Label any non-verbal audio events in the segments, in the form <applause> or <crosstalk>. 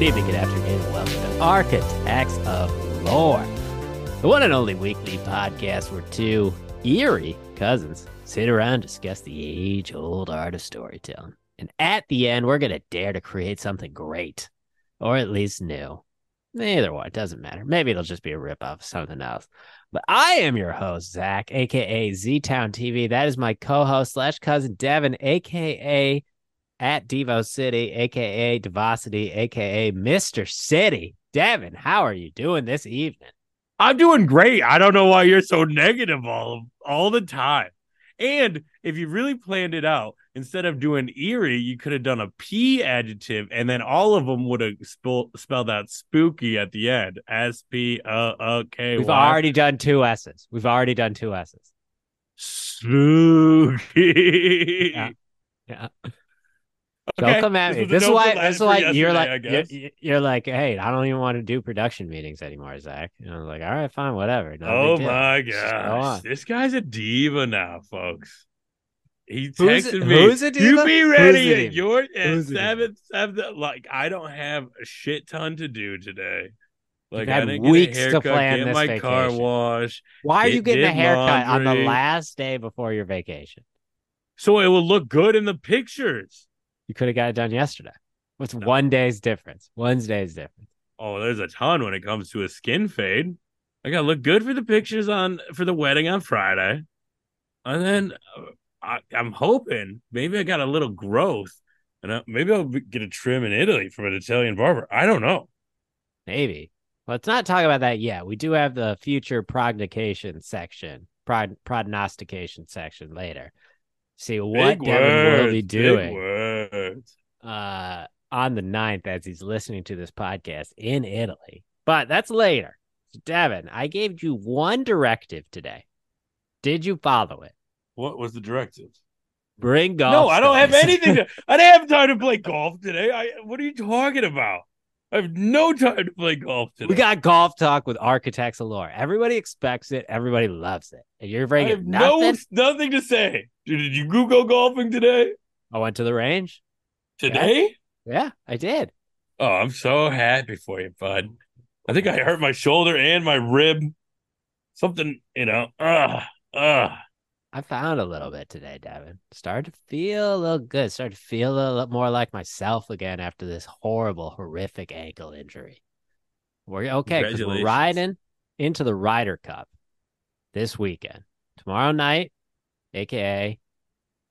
Good evening, good afternoon, welcome to Architects of Lore, the one and only weekly podcast where two eerie cousins sit around discuss the age old art of storytelling. And at the end, we're going to dare to create something great, or at least new. Either one, it doesn't matter. Maybe it'll just be a ripoff of something else. But I am your host, Zach, aka Z Town TV. That is my co-host slash cousin Devin, aka at Devo City, aka Devosity, aka Mr. City. Devin, how are you doing this evening? I'm doing great. I don't know why you're so negative all all the time. And if you really planned it out, instead of doing eerie, you could have done a P adjective, and then all of them would have spe- spelled out spooky at the end. S P O K. We've already done two S's. We've already done two S's. Spooky. Yeah. Yeah. Okay, Don't come at this me. This is why. This is why you're like. You're, you're like, hey, I don't even want to do production meetings anymore, Zach. And I was like, all right, fine, whatever. No oh my Just go gosh, this guy's a diva now, folks. He texted a- me. who's a diva? You be ready a at diva? your at Who's a diva? seven seven. Like I don't have a shit ton to do today. Like had I didn't get a weeks to haircut, plan get this my car wash. Why are you Did- getting a did haircut on the last day before your vacation? so it will look good in the pictures. You could have got it done yesterday. What's one day's difference? One day's difference. Oh, there's a ton when it comes to a skin fade. I gotta look good for the pictures on for the wedding on Friday, and then uh, I, I'm hoping maybe I got a little growth, and I, maybe I'll get a trim in Italy from an Italian barber. I don't know. Maybe. Let's not talk about that yet. We do have the future prognostication section, prognostication section later. See what Big Devin will be doing uh, on the 9th as he's listening to this podcast in Italy. But that's later. So Devin, I gave you one directive today. Did you follow it? What was the directive? Bring golf. no, I don't have anything. To, I didn't have time to play golf today. I what are you talking about? I have no time to play golf today. we got golf talk with Architects of Lore. Everybody expects it. Everybody loves it. And you're bringing nothing. no nothing to say. Did, did you Google golfing today? I went to the range. Today? Yeah, I did. Oh, I'm so happy for you, bud. I think I hurt my shoulder and my rib. Something, you know. Ugh, ugh. I found a little bit today, Devin. Started to feel a little good. Started to feel a little more like myself again after this horrible, horrific ankle injury. We're okay because we're riding into the Ryder Cup this weekend. Tomorrow night, aka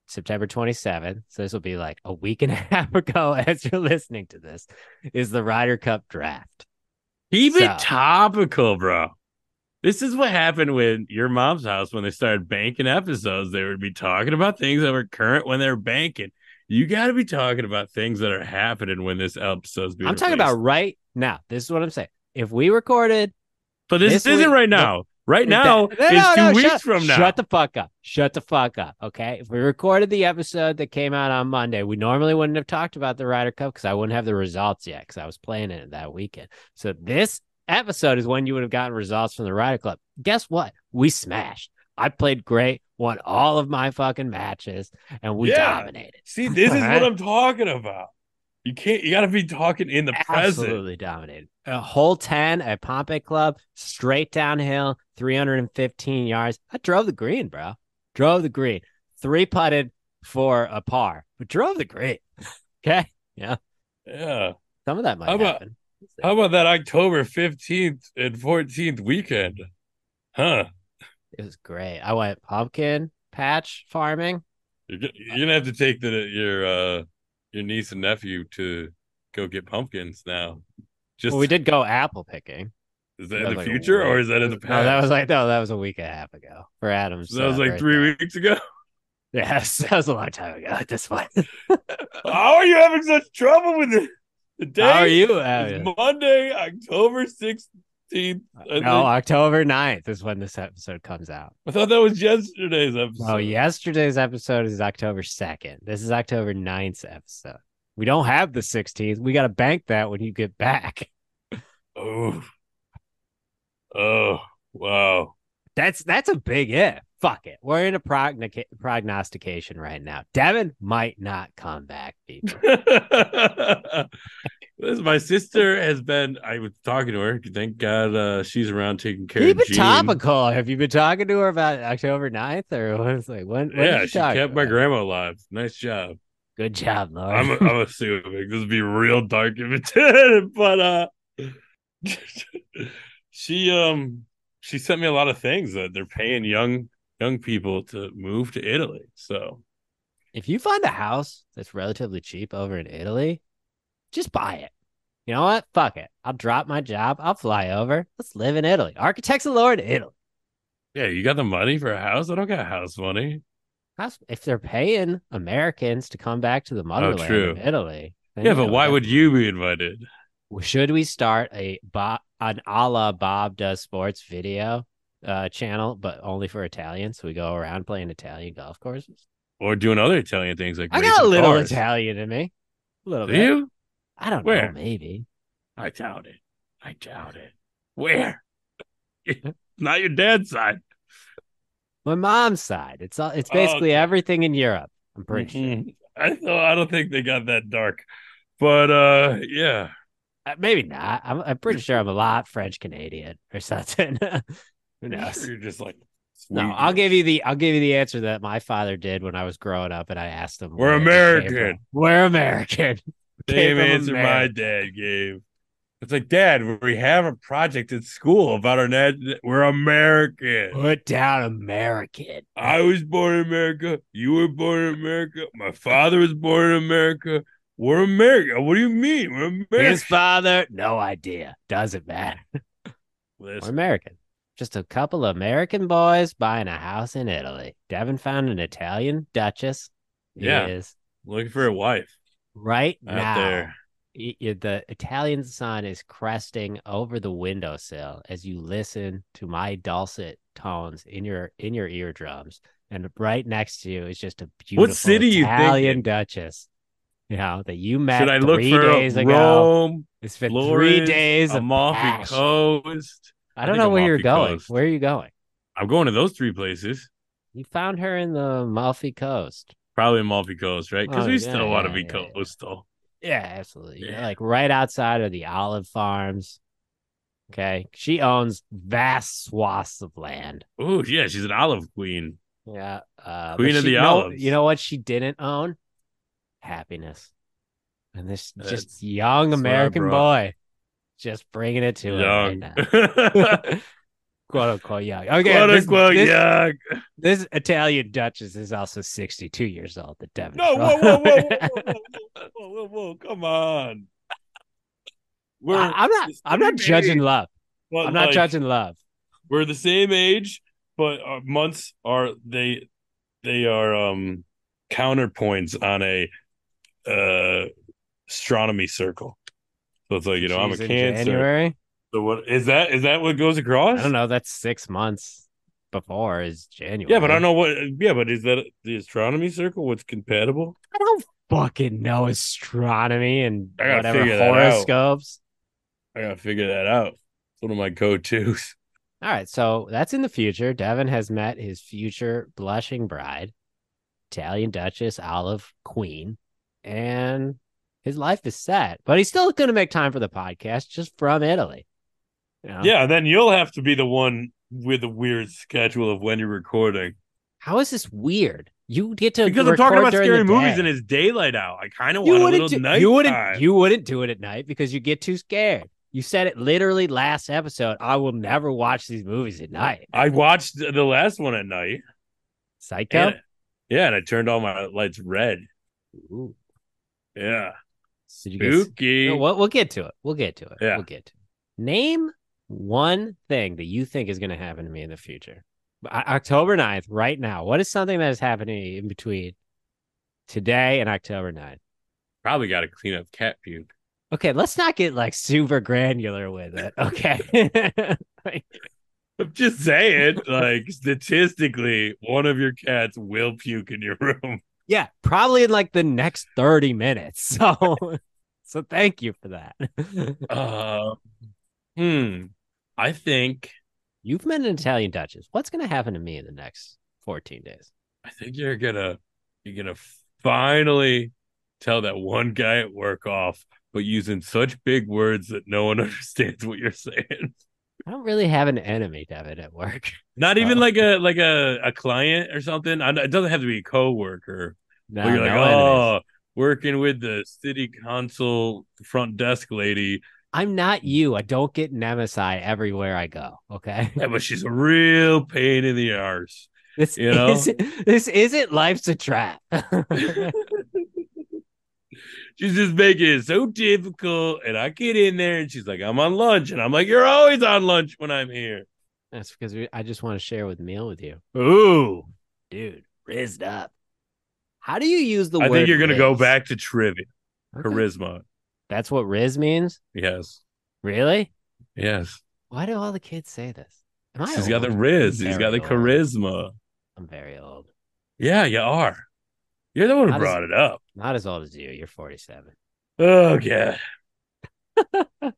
September 27th. So this will be like a week and a <laughs> half ago as you're listening to this, is the Ryder Cup draft. Keep So- it topical, bro. This is what happened with your mom's house when they started banking episodes. They would be talking about things that were current when they're banking. You got to be talking about things that are happening when this episode's being I'm talking released. about right now. This is what I'm saying. If we recorded But this, this isn't week- right now. Right now no, is no, two no, weeks shut, from now. Shut the fuck up. Shut the fuck up. Okay. If we recorded the episode that came out on Monday, we normally wouldn't have talked about the Ryder Cup because I wouldn't have the results yet because I was playing it that weekend. So this episode is when you would have gotten results from the Ryder Cup. Guess what? We smashed. I played great, won all of my fucking matches, and we Yeah. dominated. See, this is what <laughs> I'm talking about. You can't. You got to be talking in the present. Absolutely dominated. A whole 10 at Pompey Club, straight downhill, 315 yards. I drove the green, bro. Drove the green. Three putted for a par, but drove the green. <laughs> okay. Yeah. Yeah. Some of that might How about- happen. How about that October 15th and 14th weekend? Huh? It was great. I went pumpkin patch farming. You're, you're gonna have to take the your uh your niece and nephew to go get pumpkins now. Just Well, we did go apple picking. Is That that in the like future or is that in the past? No, that was like no, that was a week and a half ago for Adam's. that was uh, like three birthday. weeks ago. <laughs> Yes, <laughs> that was a long time ago at this point. <laughs> How are you having such trouble with it? The day How are you? Adam? Monday, October 16th. No, think. October 9th is when this episode comes out. I thought that was yesterday's episode. Oh, yesterday's episode is October 2nd. This is October 9th episode. We don't have the 16th. We got to bank that when you get back. Oh. Oh, wow. That's that's a big if. Fuck it. We're in a prognica- prognostication right now. Devin might not come back, people. <laughs> my sister has been. I was talking to her. Thank God uh, she's around taking care Keep of it Gene. topical. Have you been talking to her about October 9th or what is like when? when Yeah, you she kept to my grandma alive. Nice job. Good job, Lord. I'm, I'm <laughs> assuming this would be real dark if it did, but uh, <laughs> she um she sent me a lot of things that they're paying young young people to move to Italy. So if you find a house that's relatively cheap over in Italy, just buy it. You know what? Fuck it. I'll drop my job. I'll fly over. Let's live in Italy. Architects of Lore, Italy. yeah, you got the money for a house. I don't got house money. House- If they're paying Americans to come back to the motherland Oh, true. of Italy, Yeah, but why would you be invited? Should we start a Bob an a la Bob does sports video uh channel, but only for Italians? So we go around playing Italian golf courses. Or doing other Italian things like I got a little cars. Italian in me. A little Do bit. you? I don't Where? know, maybe. I doubt it. I doubt it. Where? <laughs> Not your dad's side. My mom's side. It's all, it's Oh, basically okay. everything in Europe. I'm pretty sure. Mhm. I I don't think they got that dark, but uh, yeah. Uh, maybe not. I'm, I'm pretty sure I'm a lot French Canadian or <laughs> something. Who knows? You're just like No. I'll give you the I'll give you the answer that my father did when I was growing up, and I asked him. We're where it came American. We're American. <laughs> Same answer my dad gave. It's like, Dad, we have a project at school about our net. We're American. Put down American. I was born in America. You were born in America. My father was born in America. We're America. What do you mean? We're American. His father, no idea. Doesn't matter. <laughs> We're American. Just a couple of American boys buying a house in Italy. Devin found an Italian duchess. He Yeah. is looking for a wife right out now. there. the Italian sun is cresting over the windowsill as you listen to my dulcet tones in your in your eardrums, and right next to you is just a beautiful what city you Italian thinking? duchess. You know that you met Should I look three for days ago. Rome, It's been Florence, three days of Amalfi passion. Coast? I don't think know where you're going. Coast. Where are you going? I'm going to those three places. You found her in the Amalfi Coast. Probably Amalfi Coast, right? Because Oh, we yeah, still want to be yeah, coastal. Yeah, absolutely. Yeah. like right outside of the olive farms. Okay. She owns vast swaths of land. Oh, yeah, she's an olive queen. Yeah. Uh, Queen of she- the know- olives. You know what she didn't own? Happiness. And this That's- just young that's what I American boy just bringing it to Young. now. Quote <laughs> <laughs> Quote unquote young. Okay. this, unquote this, young. this Italian Duchess is also 62 years old. The Devon. No, whoa, whoa, whoa, whoa, whoa, whoa, <laughs> whoa, whoa, whoa, whoa, come on. We're I, I'm not. I'm not judging age, love. I'm not like, judging love. We're the same age, but our months are they they are um counterpoints on a uh astronomy circle. So it's like, you know, I'm a cancer. January. So what is that? Is that what goes across? I don't know. That's six months before is January. Yeah, but I don't know what. Yeah, but is that the astronomy circle? What's compatible? I don't fucking know astronomy and whatever figure that out. horoscopes. I gotta figure that out. It's one of my go-tos. All right, so that's in the future. Devin has met his future blushing bride, Italian Duchess Olive Queen, and his life is set. But he's still going to make time for the podcast, just from Italy. You know? Yeah, then you'll have to be the one with the weird schedule of when you're recording. How is this weird? You get to Because I'm talking about scary movies and it's daylight out. I kind of want a little do, night you wouldn't you wouldn't do it at night because you get too scared. You said it literally last episode. I will never watch these movies at night. I watched the last one at night. Psycho. And, yeah, and I turned all my lights red. Ooh. Yeah. Did you? Spooky. No, we'll, we'll get to it. We'll get to it. Yeah. We'll get to it. Name one thing that you think is going to happen to me in the future. October 9th, right now. What is something that is happening in between today and October 9th? Probably got to clean up cat puke. Okay, let's not get like super granular with it. Okay. <laughs> Like, I'm just saying, <laughs> like statistically, one of your cats will puke in your room. Yeah, probably in like the next 30 minutes. <laughs> So so thank you for that. <laughs> Uh, hmm. I think You've met an Italian Duchess. What's going to happen to me in the next 14 days? I think you're gonna you're gonna finally tell that one guy at work off, but using such big words that no one <laughs> understands what you're saying. I don't really have an enemy, Devin, at work. <laughs> Not even like a like a, a client or something. I, it doesn't have to be a coworker. No, you're like, no enemies. oh, working with the city council front desk lady. I'm not you. I don't get Nemesis everywhere I go. Okay. Yeah, but she's a real pain in the arse. This You know? is this isn't life's a trap. <laughs> <laughs> she's just making it so difficult. And I get in there and she's like, I'm on lunch. And I'm like, You're always on lunch when I'm here. That's because we, I just want to share with meal with you. Ooh, dude, rizzed up. How do you use the I word? I think you're gonna go back to trivia. Okay. Charisma. That's what Riz means. Yes. Really? Yes. Why do all the kids say this? Am I He's got the riz. He's got the old. charisma. I'm very old. Yeah, you are. You're the one who brought it up. Not as old as you. You're 47. Oh god. <laughs>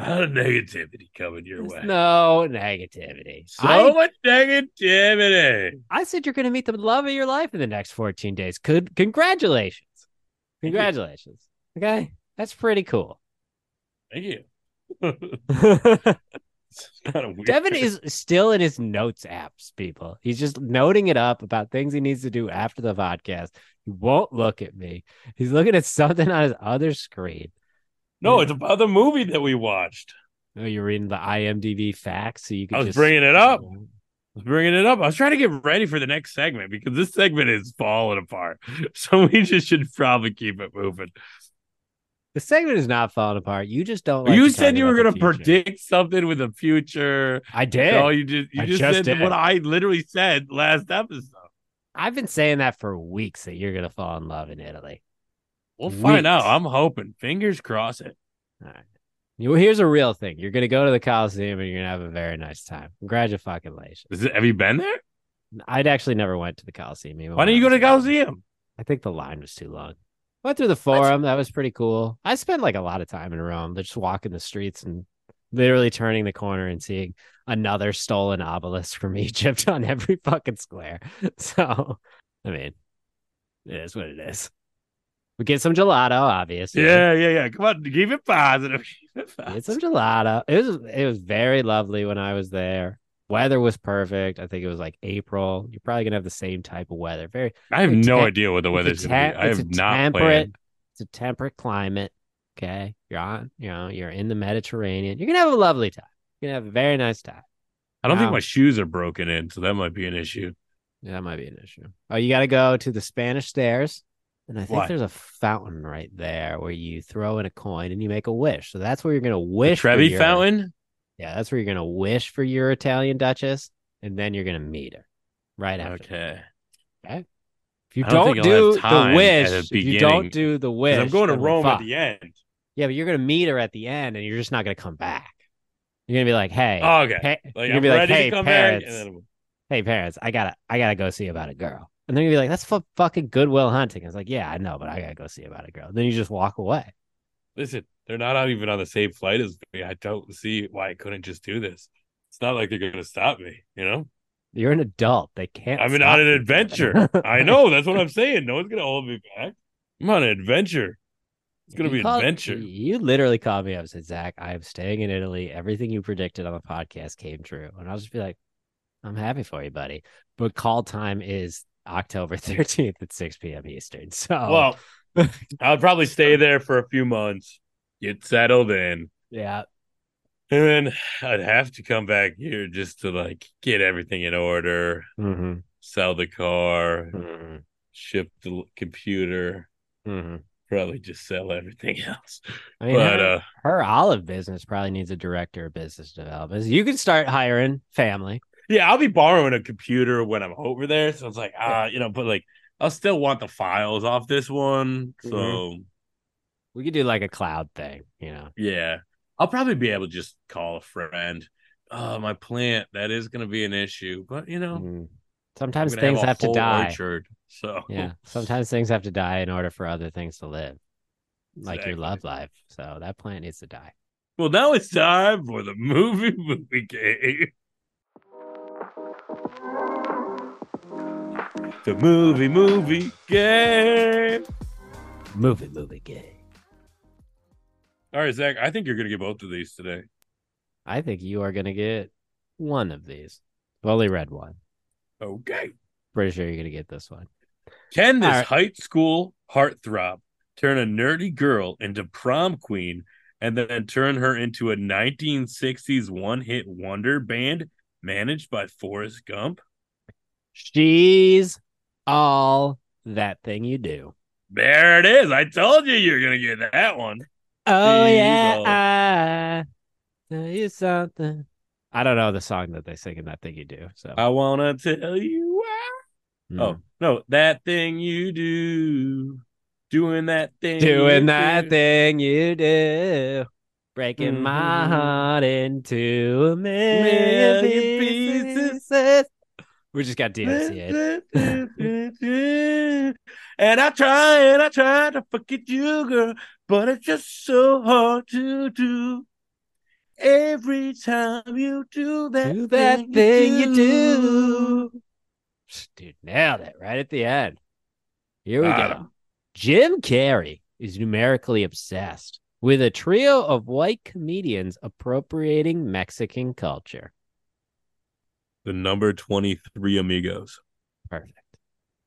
A lot of negativity coming your There's way. no negativity. so I, much negativity. I said you're going to meet the love of your life in the next 14 days. Could congratulations. Congratulations. Okay. That's pretty cool. Thank you. <laughs> <laughs> Devin is still in his notes apps, people. He's just noting it up about things he needs to do after the podcast. He won't look at me. He's looking at <laughs> something on his other screen. no, it's about the movie that we watched. Oh, you're reading the IMDb facts, so you can. I was just... bringing it up. I was bringing it up. I was trying to get ready for the next segment because this segment is falling apart. <laughs> So we just should probably keep it moving. The segment is not falling apart. You just don't. Like you said you were going to predict something with the future. I did. No, you just you I just, just said did. what I literally said last episode. I've been saying that for weeks that you're gonna fall in love in Italy. We'll find out. I'm hoping. Fingers crossed it. All right. You, here's a real thing. You're gonna go to the Coliseum and you're gonna have a very nice time. Congratulations. Is it have you been there? I'd actually never went to the Coliseum. even Why when don't you go to young. Coliseum? I think the line was too long. Went through the forum. That was pretty cool. I spent like a lot of time in Rome, just walking the streets and literally turning the corner and seeing another stolen obelisk from <laughs> Egypt on every fucking square. <laughs> So, I mean, it is what it is. We get some gelato, obviously. Yeah, yeah, yeah. Come on, keep it positive. Keep it Get some gelato. It was it was very lovely when I was there. Weather was perfect. I think it was like April. You're probably gonna have the same type of weather. Very I have no a- idea what the weather's going to be. I it's have a not temperate- planned. it's a temperate climate. Okay. You're on, you know, you're in the Mediterranean. You're gonna have a lovely time. You're gonna have a very nice time. I don't think my shoes are broken in, so that might be an issue. Yeah, that might be an issue. Oh, you gotta go to the Spanish stairs. And I think Why? there's a fountain right there where you throw in a coin and you make a wish. So that's where you're gonna The wish. for Trevi Fountain? Yeah, that's where you're gonna wish for your Italian Duchess, and then you're gonna meet her right after. Okay. If you I don't don't, think I'll have do the wish, the if you don't do the wish, I'm going to Rome at the end. Yeah, but you're gonna meet her at the end, and you're just not gonna come back. You're gonna be like, "Hey, Oh, okay. hey," Like you're gonna I'm be like, "Hey, parents. Then hey, parents, I gotta, I gotta go see about a girl," and then you're be like, "That's fu- fucking Good Will Hunting." It's like, "Yeah, I know, but I gotta go see about a girl." Then you just walk away. listen, they're not even on the same flight as me. I don't see why I couldn't just do this. It's not like they're going to stop me, you know? You're an adult; they can't. I'm on an adventure. <laughs> I know. That's what I'm saying. No one's going to hold me back. I'm on an adventure. It's going to be called- adventure. You literally called me up and said, Zach, I am staying in Italy. Everything you predicted on the podcast came true. And I'll just be like, I'm happy for you, buddy. But call time is October <laughs> 13th at 6 p.m. Eastern. So, Well, I'll probably stay there for a few months, get settled in, yeah. and then I'd have to come back here just to like get everything in order, hmm sell the car, hmm ship the l- computer, hmm probably just sell everything <laughs> else. I mean, but her, uh, her olive business probably needs a director of business development. You can start hiring family. yeah, I'll be borrowing a computer when I'm over there. So it's like, ah, you know, but like I'll still want the files off this one. So Mhm. We could do like a cloud thing, you know. yeah, I'll probably be able to just call a friend. Oh, my plant, that is going to be an issue, but you know, Mhm. Sometimes things a have to die. Orchard, so Yeah. <laughs> Sometimes things have to die in order for other things to live, like your love life. So that plant needs to die. Well, now it's time for the movie movie game. The movie movie game. movie, movie game. All right, Zach. I think you're gonna get both of these today. I think you are gonna get one of these. I've only read one. Okay. Pretty sure you're gonna get this one. Can this right. high school heartthrob turn a nerdy girl into prom queen and then turn her into a 1960s one hit wonder band managed by Forrest Gump? She's all that thing you do. There it is. I told you you're going to get that one. Oh She's yeah, I tell you something. I don't know the song that they sing in that thing you do. So I want to tell you why. mm. Oh, no. That thing you do. Doing that thing. doing you that do. thing you do, breaking my Mhm. heart into a million Million pieces. pieces. We just got DMCA. <laughs> and I try and I try to forget you, girl, but it's just so hard to do. Every time you do that, Do that thing you do. Dude, nailed it right at the end. Here we Got go. him. Jim Carrey is numerically obsessed with a trio of white comedians appropriating Mexican culture. The number 23 amigos. Perfect.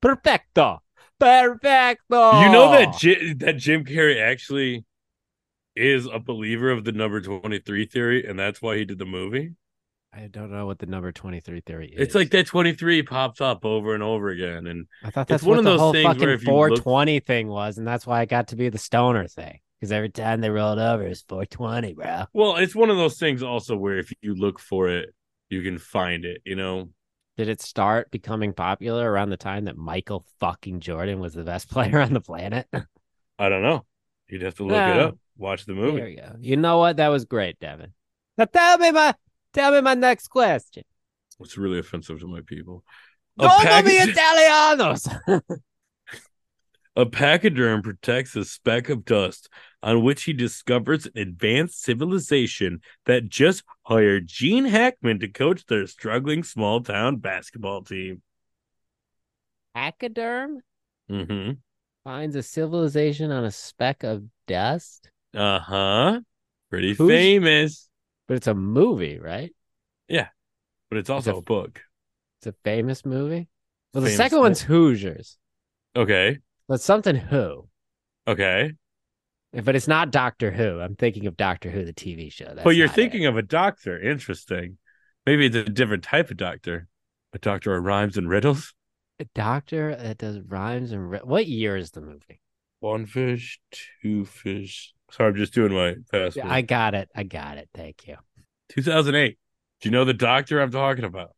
Perfecto. Perfecto. You know that Ji- that Jim Carrey actually is a believer of the number 23 theory, and that's why he did the movie. I don't know what the number 23 theory is. It's like that 23 pops up over and over again. And I thought it's that's one what of the those whole things where fucking if you look- 420 thing was, and that's why I got to be the stoner thing. Because every time they rolled over, it's 420, bro. well, it's one of those things also where if you look for it, you can find it, you know? Did it start becoming popular around the time that Michael fucking Jordan was the best <laughs> player on the planet? I don't know. You'd have to look it up, watch the movie. There you go. You know what? That was great, Devin. Now tell me my tell me my next question. It's really offensive to my people. A, Como mi package- Italianos. <laughs> a pachyderm protects a speck of dust on which he discovers an advanced civilization that just hired Gene Hackman to coach their struggling small town basketball team. Pachyderm Mm-hmm. finds a civilization on a speck of dust, Uh huh. Pretty Who's- famous, but it's a movie, right? Yeah. But it's also a- a book. It's a famous movie. Well, the second one's Hoosiers. Okay. But something Who. Okay. But it's not Doctor Who. I'm thinking of Doctor Who, the TV show. That's but you're thinking it. of a doctor. Interesting. Maybe it's a different type of doctor. A doctor of rhymes and riddles. a doctor that does rhymes and ri- what year is the movie? One fish, two fish. Sorry, I'm just doing my fast. Yeah, I got it. I got it. Thank you. 2008. Do you know the doctor I'm talking about?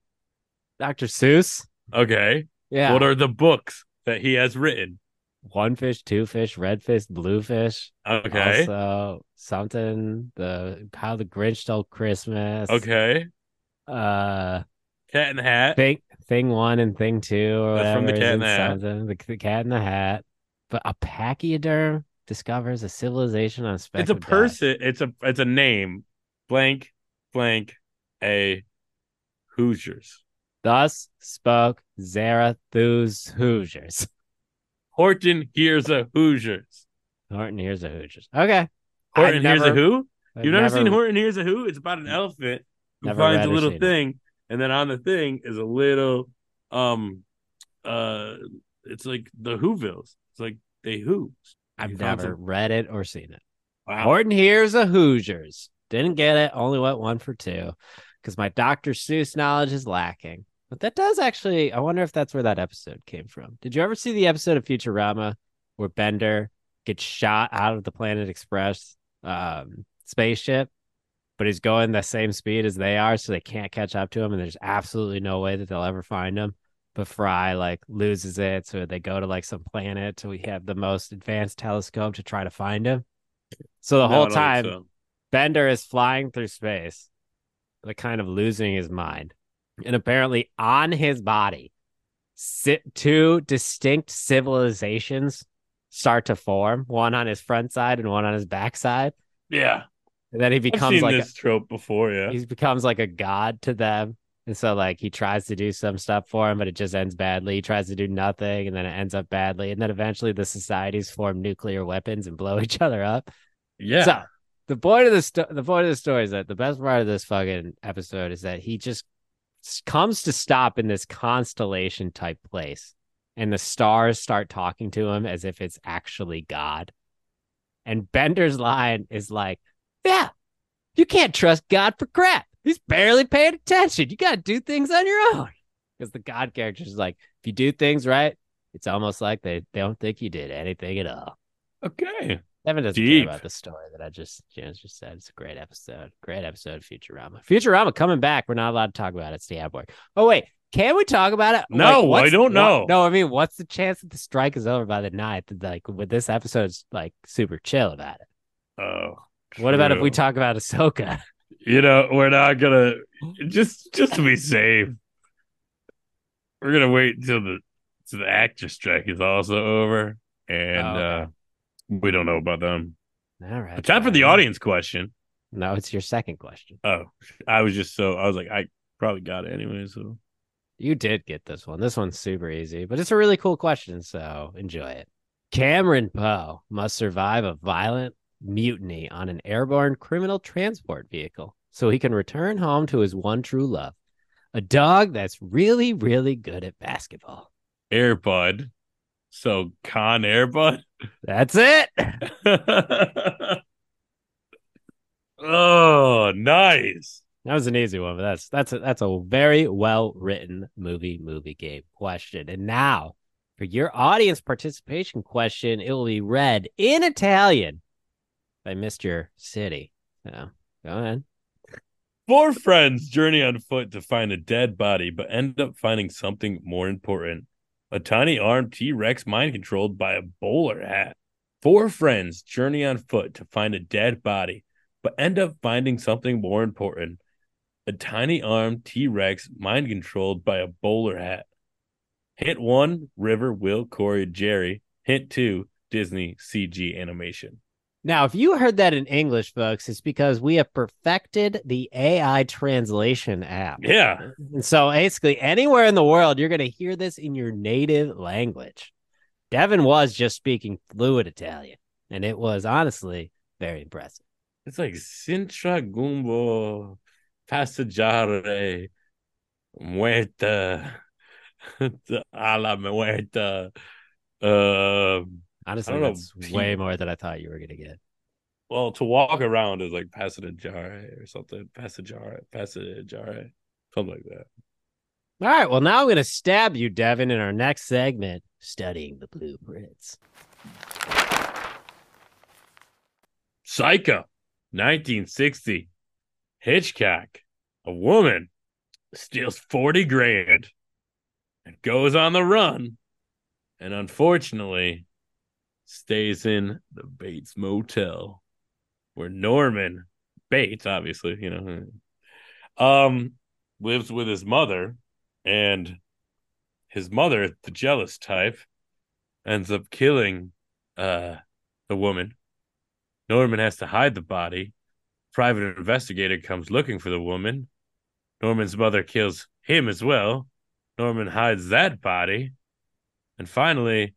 Dr. Seuss. Okay. Yeah. What are the books that he has written? One fish, two fish, red fish, blue fish. Okay. Also something the how the Grinch stole Christmas. okay. Uh Cat in the Hat. thing thing one and thing two or That's whatever. from The Cat in the Hat. The, the cat in the hat. But a pachyderm discovers a civilization on a speck It's a person. It's a it's a name. Blank, blank, a Hoosiers. Thus spoke Zarathustra Hoosiers. Horton hears a Hoosiers. Horton hears a Hoosiers. Okay. Horton I've hears a who? I've You've never, seen Horton hears a who? It's about an elephant who finds a little seen it. thing, and then on the thing is a little um uh it's like the Whovilles. It's like they who's. I've You never read it or seen it. Wow. Horton hears a Hoosiers. Didn't get it. Only went one for two because my Dr. Seuss knowledge is lacking. But that does actually, I wonder if that's where that episode came from. Did you ever see the episode of Futurama where Bender gets shot out of the Planet Express um, spaceship, but he's going the same speed as they are, so they can't catch up to him, and there's absolutely no way that they'll ever find him. But Fry like loses it, so they go to like some planet. So we have the most advanced telescope to try to find him. So the No, whole time, so. Bender is flying through space, like kind of losing his mind. And apparently, on his body, sit two distinct civilizations start to form one on his front side and one on his back side. Yeah. And then he becomes like this trope before, a, yeah. he becomes like a god to them. And so like he tries to do some stuff for him, but it just ends badly. He tries to do nothing and then it ends up badly. And then eventually the societies form nuclear weapons and blow <laughs> each other up. Yeah. So the point of the sto- the point of the story is that the best part of this fucking episode is that he just comes to stop in this constellation type place, and the stars start talking to him as if it's actually God. And Bender's line is like, "Yeah, you can't trust God for crap. He's barely paying attention. You got to do things on your own." Because the God character is like, if you do things right, it's almost like they, they don't think you did anything at all. okay. Devin doesn't Deep. care about the story that I just James just said. It's a great episode. Great episode of Futurama. Futurama coming back. We're not allowed to talk about it. It's the Outboard. Oh wait, can we talk about it? No, I don't what- know. no, I mean, what's the chance that the strike is over by the ninth? Like, with this episode's like super chill about it. Oh. What about if we talk about Ahsoka? <laughs> You know, we're not gonna just just to be safe. We're gonna wait until the till the actor strike is also over, and Oh, okay. uh we don't know about them. All right. Time for the audience question. No, it's your second question. Oh, I was just so I was like, I probably got it anyway. So You did get this one. This one's super easy, but it's a really cool question, so enjoy it. Cameron Poe must survive a violent mutiny on an airborne criminal transport vehicle so he can return home to his one true love, a dog that's really, really good at basketball. Air Bud, so Con Air Bud. That's it. <laughs> oh, nice. That was an easy one, but that's that's a, that's a very well written movie movie game question. And now for your audience participation question, it will be read in Italian by Mr. City. So go ahead. Four friends journey on foot to find a dead body, but end up finding something more important a tiny armed T Rex mind controlled by a bowler hat. Four friends journey on foot to find a dead body, but end up finding something more important a tiny armed T Rex mind controlled by a bowler hat. Hint one River, Will, Corey, Jerry. Hint two Disney CG animation. Now, if you heard that in English, folks, it's because we have perfected the AI translation app. Yeah. And so basically, anywhere in the world, you're going to hear this in your native language. Devin was just speaking fluid Italian, and it was honestly very impressive. It's like Sintra Gumbo Passaggiare Muerta <laughs> a la muerta. Um, Honestly, know, that's P- way more than I thought you were going to get. well, to walk around is like Passaggiare or something. Passaggiare, Passaggiare, something like that. All right. Well, now I'm going to stab you, Devin, in our next segment, studying the blueprints. Psycho, 1960. Hitchcock, a woman steals 40 grand and goes on the run and unfortunately stays in the Bates Motel where Norman Bates, obviously, you know, um, lives with his mother and his mother, the jealous type, ends up killing uh the woman. Norman has to hide the body. Private investigator comes looking for the woman. Norman's mother kills him as well. Norman hides that body. And finally,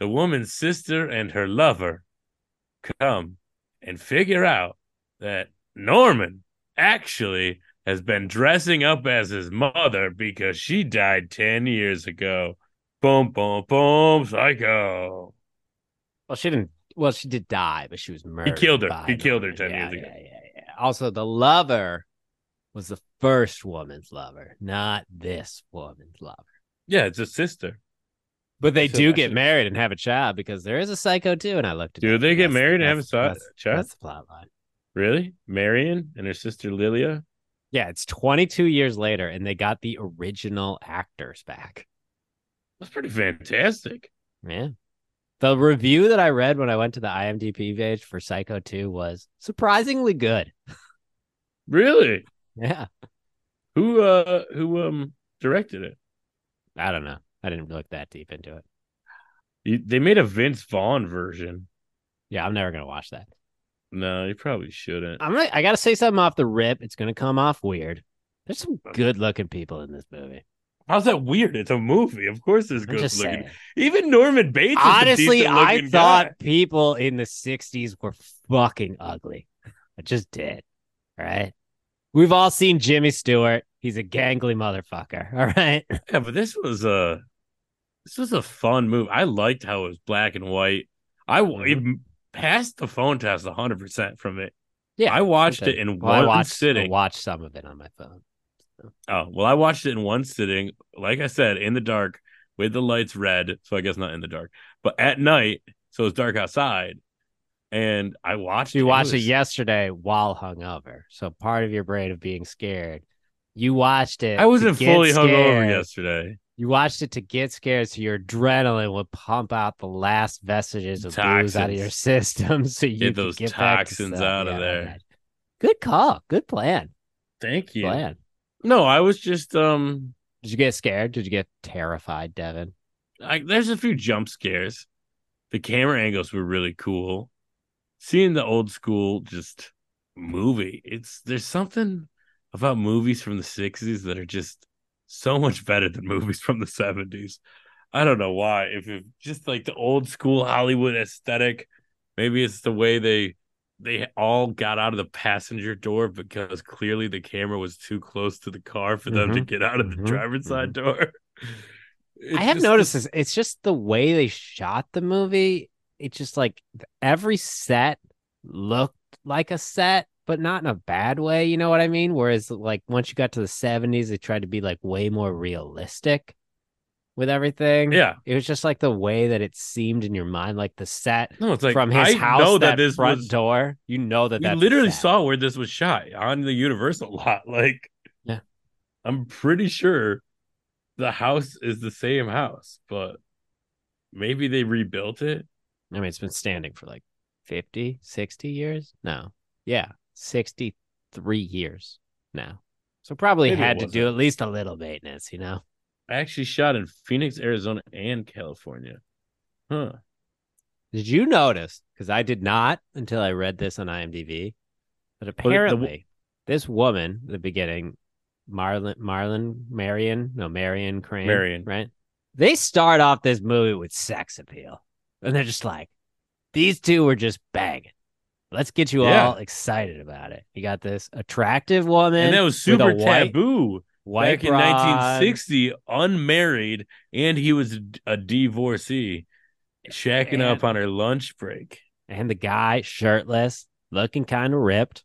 the woman's sister and her lover come and figure out that Norman actually has been dressing up as his mother because she died 10 years ago. Boom, boom, boom, psycho. Well, she didn't. Well, she did die, but she was murdered. He killed her. He killed her 10 yeah, years ago. Yeah, yeah, yeah. Also, the lover was the first woman's lover, not this woman's lover. Yeah, it's a sister. But they So do get married and have a child because there is a psycho too. And I looked at it. Do they get married and have a child? That's the plot line. Really? Marion and her sister Lilia? Yeah, it's 22 years later, and they got the original actors back. That's pretty fantastic. Yeah. The review that I read when I went to the IMDb page for Psycho 2 was surprisingly good. Really? <laughs> Yeah. Who uh who um directed it? I don't know. I didn't look that deep into it. You, they made a Vince Vaughn version. Yeah, I'm never going to watch that. No, you probably shouldn't. I'm gonna, I got to say something off the rip. It's going to come off weird. There's some good looking people in this movie. How's that weird? It's a movie. Of course, there's I'm good looking. saying. Even Norman Bates. Honestly, I thought guy. people in the 60s were fucking ugly. I just did. All right. We've all seen Jimmy Stewart. He's a gangly motherfucker. <laughs> All right. Yeah, but this was a this was a fun movie. I liked how it was black and white. I Mhm. it passed the phone test 100 percent from it. Yeah. I watched Okay. it in Well, I one watched, I sitting. watched some of it on my phone. Oh well, I watched it in one sitting. Like I said, in the dark with the lights red. So I guess not in the dark, but at night, so it's dark outside. And I watched. You watched it was- yesterday while hungover. So part of your brain of being scared. You watched it. I wasn't fully hungover yesterday. You watched it to get scared, so your adrenaline would pump out the last vestiges of booze out of your system, <laughs> so you Get those get back to toxins out of Yeah, there. man. Good call. Good plan. Thank you. Plan. No, I was just um. Did you get scared? Did you get terrified, Devin? I, there's a few jump scares. The camera angles were really cool. Seeing the old school just movie, it's there's something about movies from the 60s that are just so much better than movies from the 70s. I don't know why. If it just like the old school Hollywood aesthetic, maybe it's the way they they all got out of the passenger door because clearly the camera was too close to the car for them to Mhm, get out of the mhm, driver's side door. <laughs> It's I have just noticed this- this. It's just the way they shot the movie. It's just like every set looked like a set, but not in a bad way. You know what I mean? Whereas, like, once you got to the 70s, they tried to be like way more realistic with everything. Yeah. It was just like the way that it seemed in your mind, like the set No, it's like from his I house, know that, that this front was door. You know that a literally set. saw where this was shot on the Universal <laughs> lot. Like, Yeah. I'm pretty sure the house is the same house, but maybe they rebuilt it. I mean, it's been standing for like 50, 60 years. No. Yeah. 63 years now. So probably Maybe had to do at least a little maintenance, you know? I actually shot in Phoenix, Arizona, and California. Huh. Did you notice? Because I did not until I read this on IMDb. But the- apparently, this woman, the beginning, Marlon, Marlon, Marion, no, Marion Crane, Marion. right? They start off this movie with sex appeal, and they're just like, these two were just banging. Let's get you Yeah. all excited about it. You got this attractive woman, And that was super white- taboo white back in 1960, unmarried, and he was a divorcee, shacking up on her lunch break. and the guy shirtless, looking kind of ripped.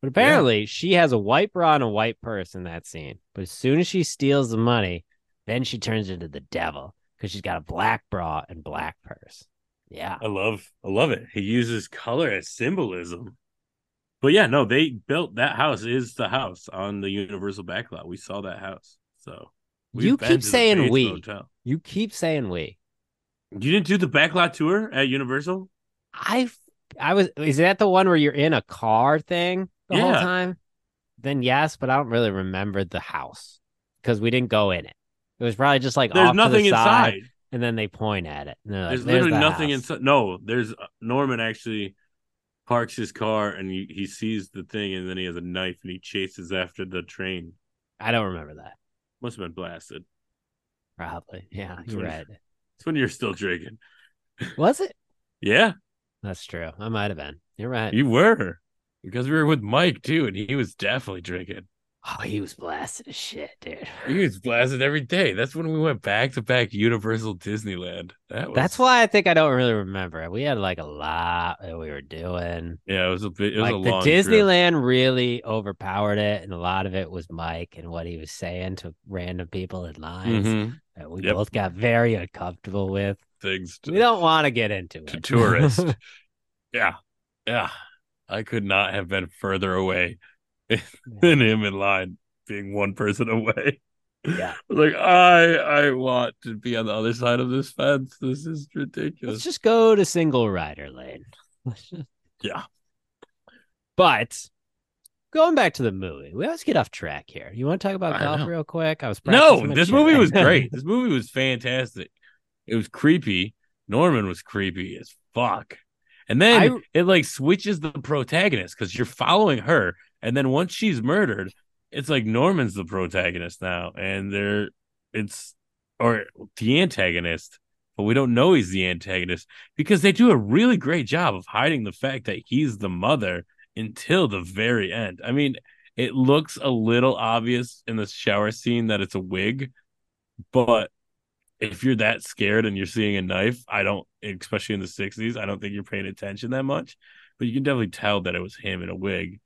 But apparently, she has a white bra and a white purse in that scene. But as soon as she steals the money, then she turns into the devil because she's got a black bra and black purse. Yeah. I love I love it. He uses color as symbolism. But yeah, no, they built that house is the house on the Universal backlot. We saw that house. So You keep saying we. Motel. You keep saying we. You didn't do the backlot tour at Universal? I I was is that the one where you're in a car thing the whole time? Then yes, but I don't really remember the house because we didn't go in it. It was probably just like There's nothing the side, inside. And then they point at it. Like, There's "There's literally the nothing house." inside. No, there's uh, Norman actually parks his car and he, he sees the thing and then he has a knife and he chases after the train. I don't remember that. Must have been blasted. Probably. Yeah, That's you're right. It's when you're still drinking. <laughs> Was it? Yeah, That's true. I might have been. You're right. you were. Because we were with Mike too, and he was definitely drinking. Oh, he was blasted as shit, dude. He was blasted every day. That's when we went back to back Universal Disneyland. That was That's why I think I don't really remember. it. We had like a lot that we were doing. Yeah, it was a bit. It was like a the long trip. Disneyland really overpowered it, and a lot of it was Mike and what he was saying to random people in lines Mhm. that we Yep. both got very uncomfortable with. things to, We don't want to get into to it. tourists. <laughs> yeah, yeah. I could not have been further away <laughs> than him in line, being one person away. Yeah. <laughs> like I, I want to be on the other side of this fence. This is ridiculous. Let's just go to single rider lane. <laughs> Yeah. But going back to the movie, we always get off track here. You want to talk about golf real quick? I was No, this movie was great. this movie was fantastic. It was creepy. Norman was creepy as fuck. And then I- it like switches the protagonist because you're following her. And then once she's murdered, it's like Norman's the protagonist now, and they're it's or the antagonist, but we don't know he's the antagonist because they do a really great job of hiding the fact that he's the mother until the very end. I mean, it looks a little obvious in the shower scene that it's a wig, but if you're that scared and you're seeing a knife, I don't, especially in the 60s, I don't think you're paying attention that much. But you can definitely tell that it was him in a wig.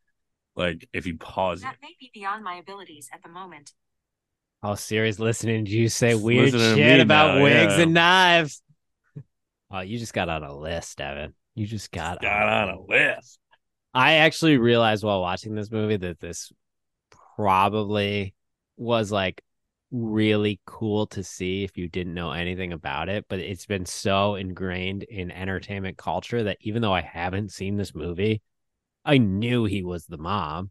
Like if you pause That it. may be beyond my abilities at the moment. Oh, serious listening to you say weird listening shit about now, wigs yeah. and knives. <laughs> Oh, you just got on a list, Evan. You just got, Got on a list. I actually realized while watching this movie that this probably was like really cool to see if you didn't know anything about it, but it's been so ingrained in entertainment culture that even though I haven't seen this movie, I knew he was the mom.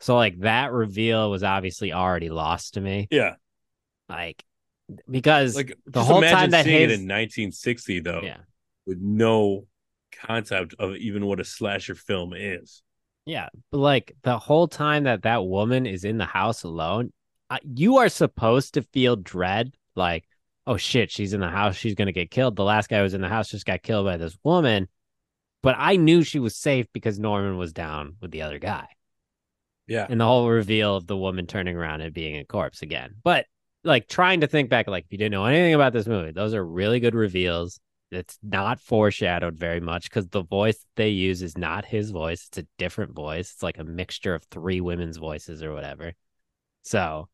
So like that reveal was obviously already lost to me. Yeah. Like because Like the whole time that seeing it in 1960 though, yeah. with no concept of even what a slasher film is. Yeah, but like the whole time that that woman is in the house alone, uh, you are supposed to feel dread. Like, oh shit, she's in the house. She's gonna get killed. The last guy who was in the house just got killed by this woman. But I knew she was safe because Norman was down with the other guy, Yeah. and the whole reveal of the woman turning around and being a corpse again. But like trying to think back, like if you didn't know anything about this movie, those are really good reveals. It's not foreshadowed very much because the voice they use is not his voice. It's a different voice. It's like a mixture of three women's voices or whatever. So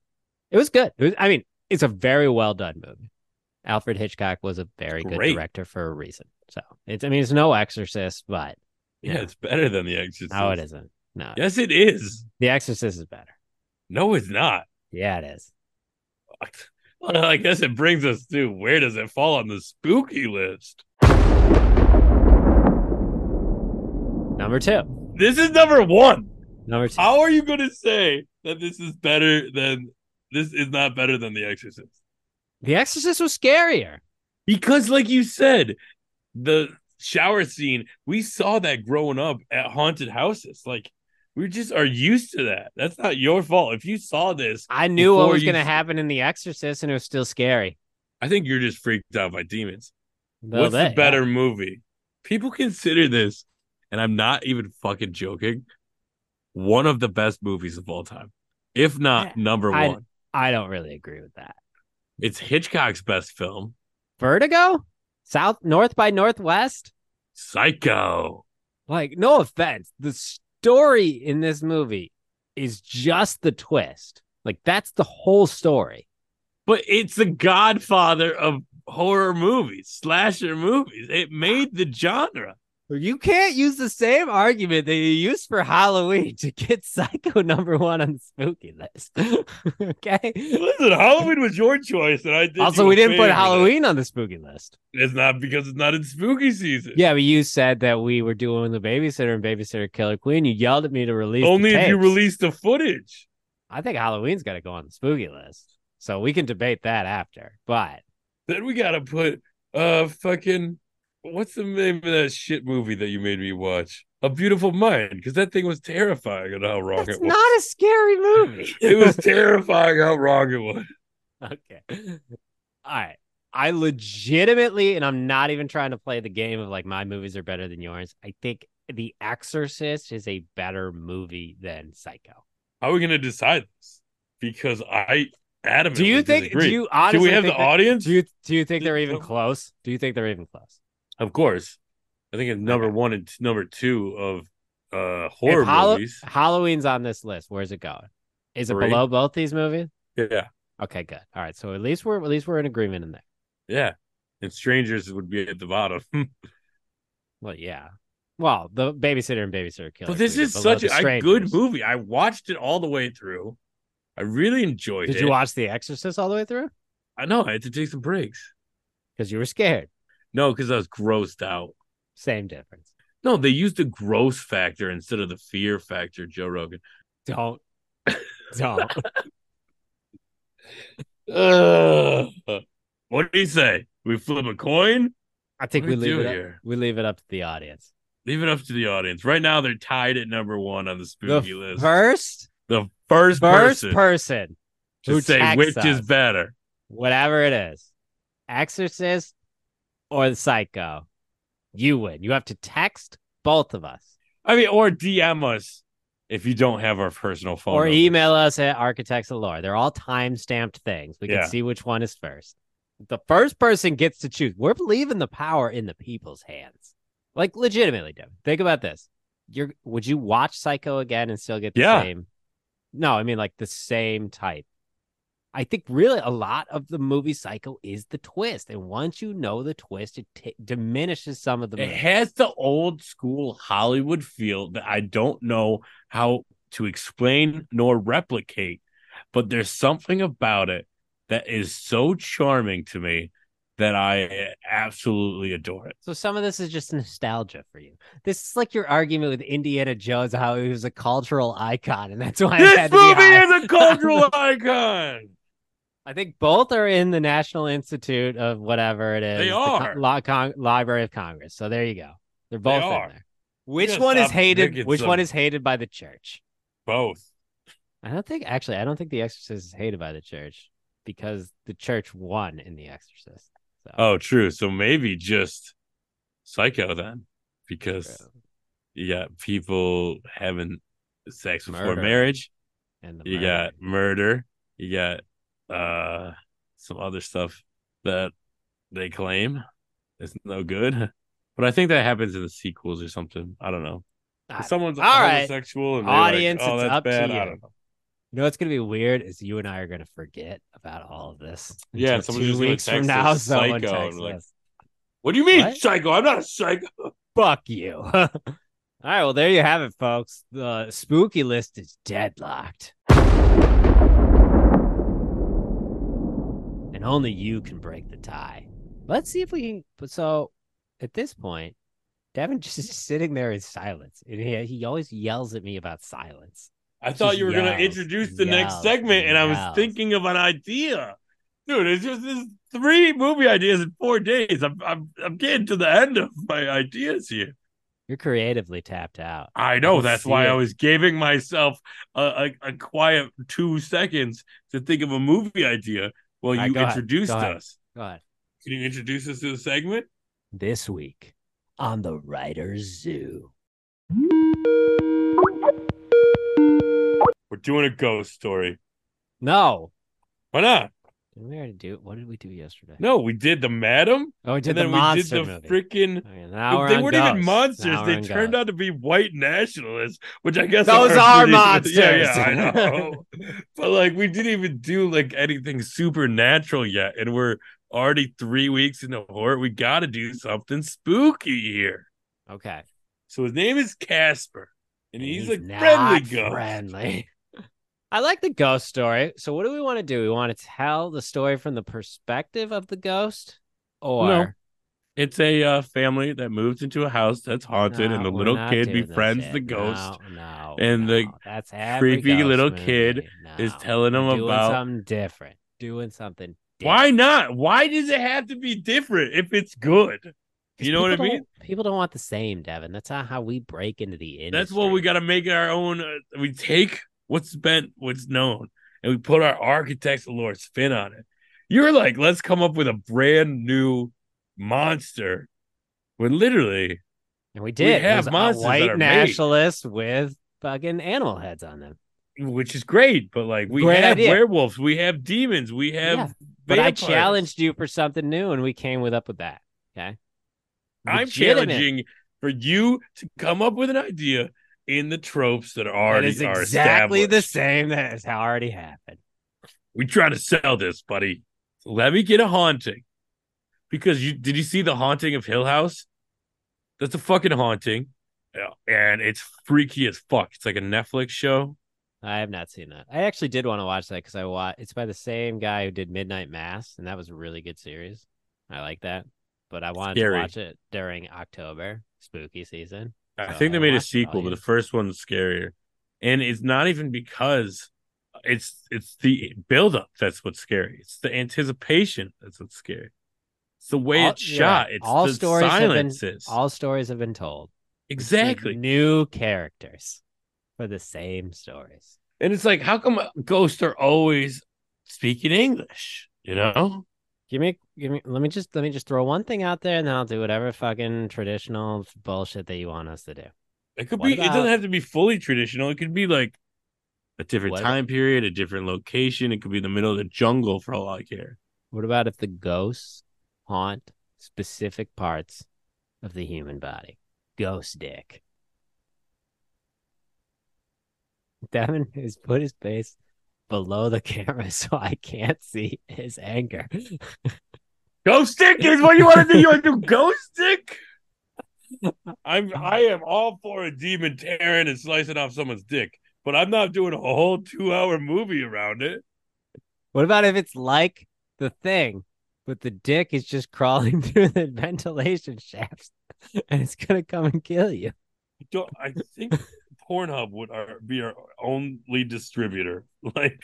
it was good. It was, I mean, it's a very well done movie. Alfred Hitchcock was a very good director for a reason. So it's, I mean, it's no Exorcist, but Yeah, it's better than The Exorcist. no, it isn't. No, Yes, it is. The Exorcist is better. No, it's not. Yeah, it is. Well, I guess it brings us to where does it fall on the spooky list? Number two. This is number one. Number two. How are you going to say that this is better than this is not better than The Exorcist? The Exorcist was scarier. Because, like you said, the shower scene, we saw that growing up at haunted houses. Like, we just are used to that. That's not your fault. If you saw this, I knew what was you- going to happen in The Exorcist, and it was still scary. I think you're just freaked out by demons. A little What's the better movie? People consider this, and I'm not even fucking joking, one of the best movies of all time. If not number I- one. yeah. I don't really agree with that. It's Hitchcock's best film, Vertigo? South North by Northwest? Psycho. Like, no offense. The story in this movie is just the twist. Like, that's the whole story. But it's the godfather of horror movies, slasher movies. It made the genre. You can't use the same argument that you used for Halloween to get <laughs> Psycho number one on the spooky list. <laughs> okay. Listen, Halloween was your choice, and I did. Also, we didn't put. Halloween on the spooky list. It's not because it's not in spooky season. Yeah, but you said that we were doing the babysitter and babysitter killer queen. You yelled at me to release. the Only if you release the footage. I think Halloween's got to go on the spooky list, so we can debate that after. But Then we gotta put uh fucking what's the name of that shit movie that you made me watch? A Beautiful Mind, because that thing was terrifying and how wrong it's it was. not a scary movie. <laughs> it was <laughs> terrifying how wrong it was. okay. All right. I legitimately, and I'm not even trying to play the game of like my movies are better than yours. I think The Exorcist is a better movie than Psycho. How are we gonna decide this? Because I adamantly Do you think? disagree. Do you honestly? Do we have the that- audience? Do you do you think they're even close? Do you think they're even close? Of course. I think it's number Okay. one and t- number two of uh horror Hallow- movies. Halloween's on this list. Where's it going? Is it Three. below both these movies? Yeah, Okay, good. All right, so at least we're at least we're in agreement in there. yeah. And strangers would be at the bottom. <laughs> Well, yeah. Well, the babysitter and babysitter killer. but this is such a, a good movie. I watched it all the way through. I really enjoyed it. Did you watch The Exorcist all the way through? I know I had to take some breaks. Because you were scared. No, because I was grossed out. Same difference. No, they used the gross factor instead of the fear factor, Joe Rogan. Don't. Don't. Uh, <laughs> what do you say? We flip a coin? I think we we leave it up, here? we leave it up to the audience. Leave it up to the audience. Right now, they're tied at number one on the The spooky list. first, The first, First person, person to who say which is better. whatever it is, Exorcist or the Psycho, you win. You have to text both of us I mean, or DM us if you don't have our personal phone. or numbers. email us at Architects of Lore. They're all time stamped things. We can Yeah. see which one is first. The first person gets to choose. We're leaving the power in the people's hands. Like legitimately, Devin. Think about this. You're would you watch Psycho again and still get the Yeah. same? No, I mean like the same type. I think really a lot of the movie Psycho is the twist, and once you know the twist, it t- diminishes some of the. It has the old school Hollywood feel that I don't know how to explain nor replicate, but there's something about it that is so charming to me that I eh, absolutely adore it. So some of this is just nostalgia for you. This is like your argument with Indiana Jones, how he was a cultural icon, and that's why This movie is a cultural <laughs> icon. I think both are in the National Institute of whatever it is. They the are. Law Con- Library of Congress. So there you go. They're both are. in there. Which one is hated? Which one is hated by the church? Both. I don't think actually. I don't think The Exorcist is hated by the church because the church won in The Exorcist. So Oh, true. So maybe just Psycho then, because true. you got people having sex before Murder. marriage. and the You got murder. You got uh some other stuff that they claim is no good. But I think that happens in the sequels or something. I don't know. If someone's All right. homosexual and they're Audience, like, oh, it's up to bad. I you. don't know. You know what's gonna be weird is you and I are gonna forget about all of this. Yeah, someone's two weeks from now, someone psycho texts like- us. What do you mean, What? psycho? I'm not a psycho. <laughs> Fuck you. <laughs> all right, well there you have it, folks. The spooky list is deadlocked. And only you can break the tie. Let's see if we can. But so, at this point, Devin <laughs> just is sitting there in silence, and he he always yells at me about silence. I thought Just you were gonna introduce the next segment, and I was thinking of an idea. Dude, it's just this three movie ideas in four days. I'm I'm I'm getting to the end of my ideas here. You're creatively tapped out. I know can that's why I was giving myself a, a, a quiet two seconds to think of a movie idea while All right, you introduced ahead. us. Go ahead. Can you introduce us to the segment? This week on the Writer's Zoo. We're doing a ghost story. No. Why not? Did we already do What did we do yesterday? No, we did the madam, Oh, we did and the then monster we did the movie. freaking oh, Okay, now we're they weren't even monsters. Now They turned ghosts. out to be white nationalists, which I guess Those are pretty- <laughs> monsters. Yeah, yeah, I know. <laughs> but like, we didn't even do like anything supernatural yet, and we're already three weeks into horror. We got to do something spooky here. Okay. So his name is Casper, and he's, a not friendly ghost. Friendly. I like the ghost story. So what do we want to do? We want to tell the story from the perspective of the ghost? Or No. It's a uh, family that moves into a house that's haunted, No, and the little kid befriends the ghost. No, no, and the that's creepy little movie. kid is telling doing about- something different. Doing something. Why not? Why does it have to be different if it's good? You know what I mean? People don't want the same, Devin. That's not how we break into the industry. That's what we got to make our own. Uh, we take what's been, what's known, and we put our architects lore spin on it. You're like, let's come up with a brand new monster. When literally, And we did. It have monsters white are made. nationalist with fucking animal heads on them. which is great, but like we Great have idea. werewolves, we have demons, we have. Yeah, But I challenged you for something new, and we came with up with that. Okay. I'm challenging for you to come up with an idea in the tropes that are That already is are exactly the same that has already happened. We try to sell this, buddy. Let me get a haunting. Because you did you see the haunting of Hill House? That's a fucking haunting. Yeah, and it's freaky as fuck. It's like a Netflix show. I have not seen that. I actually did want to watch that because I watch. It's by the same guy who did Midnight Mass, and that was a really good series. I like that, but I wanted Scary. to watch it during October, spooky season. I So think they made a watched it all, sequel, but the first one's scarier. And it's not even because it's it's the buildup that's what's scary. It's the anticipation that's what's scary. It's the way All- it's shot. right. It's all the stories have been all stories have been told. It's like exactly. new characters for the same stories. And it's like, how come ghosts are always speaking English? You know? Give me, give me. Let me just let me just throw one thing out there, and then I'll do whatever fucking traditional bullshit that you want us to do. It could What be. It doesn't have to be fully traditional. It could be like a different What- time period, a different location. It could be in the middle of the jungle for all I care. What about if the ghosts haunt specific parts of the human body? Ghost dick. <laughs> Devin has put his face below the <laughs> camera so I can't see his anger. <laughs> Ghost stick is what you want to do. You want to do ghost stick? I'm. I am all for a demon tearing and slicing off someone's dick, but I'm not doing a whole two-hour movie around it. What about if it's like the thing, but the dick is just crawling <laughs> through the ventilation shafts and it's gonna come and kill you? I Don't. I think Pornhub would our, be our only distributor. <laughs> Like,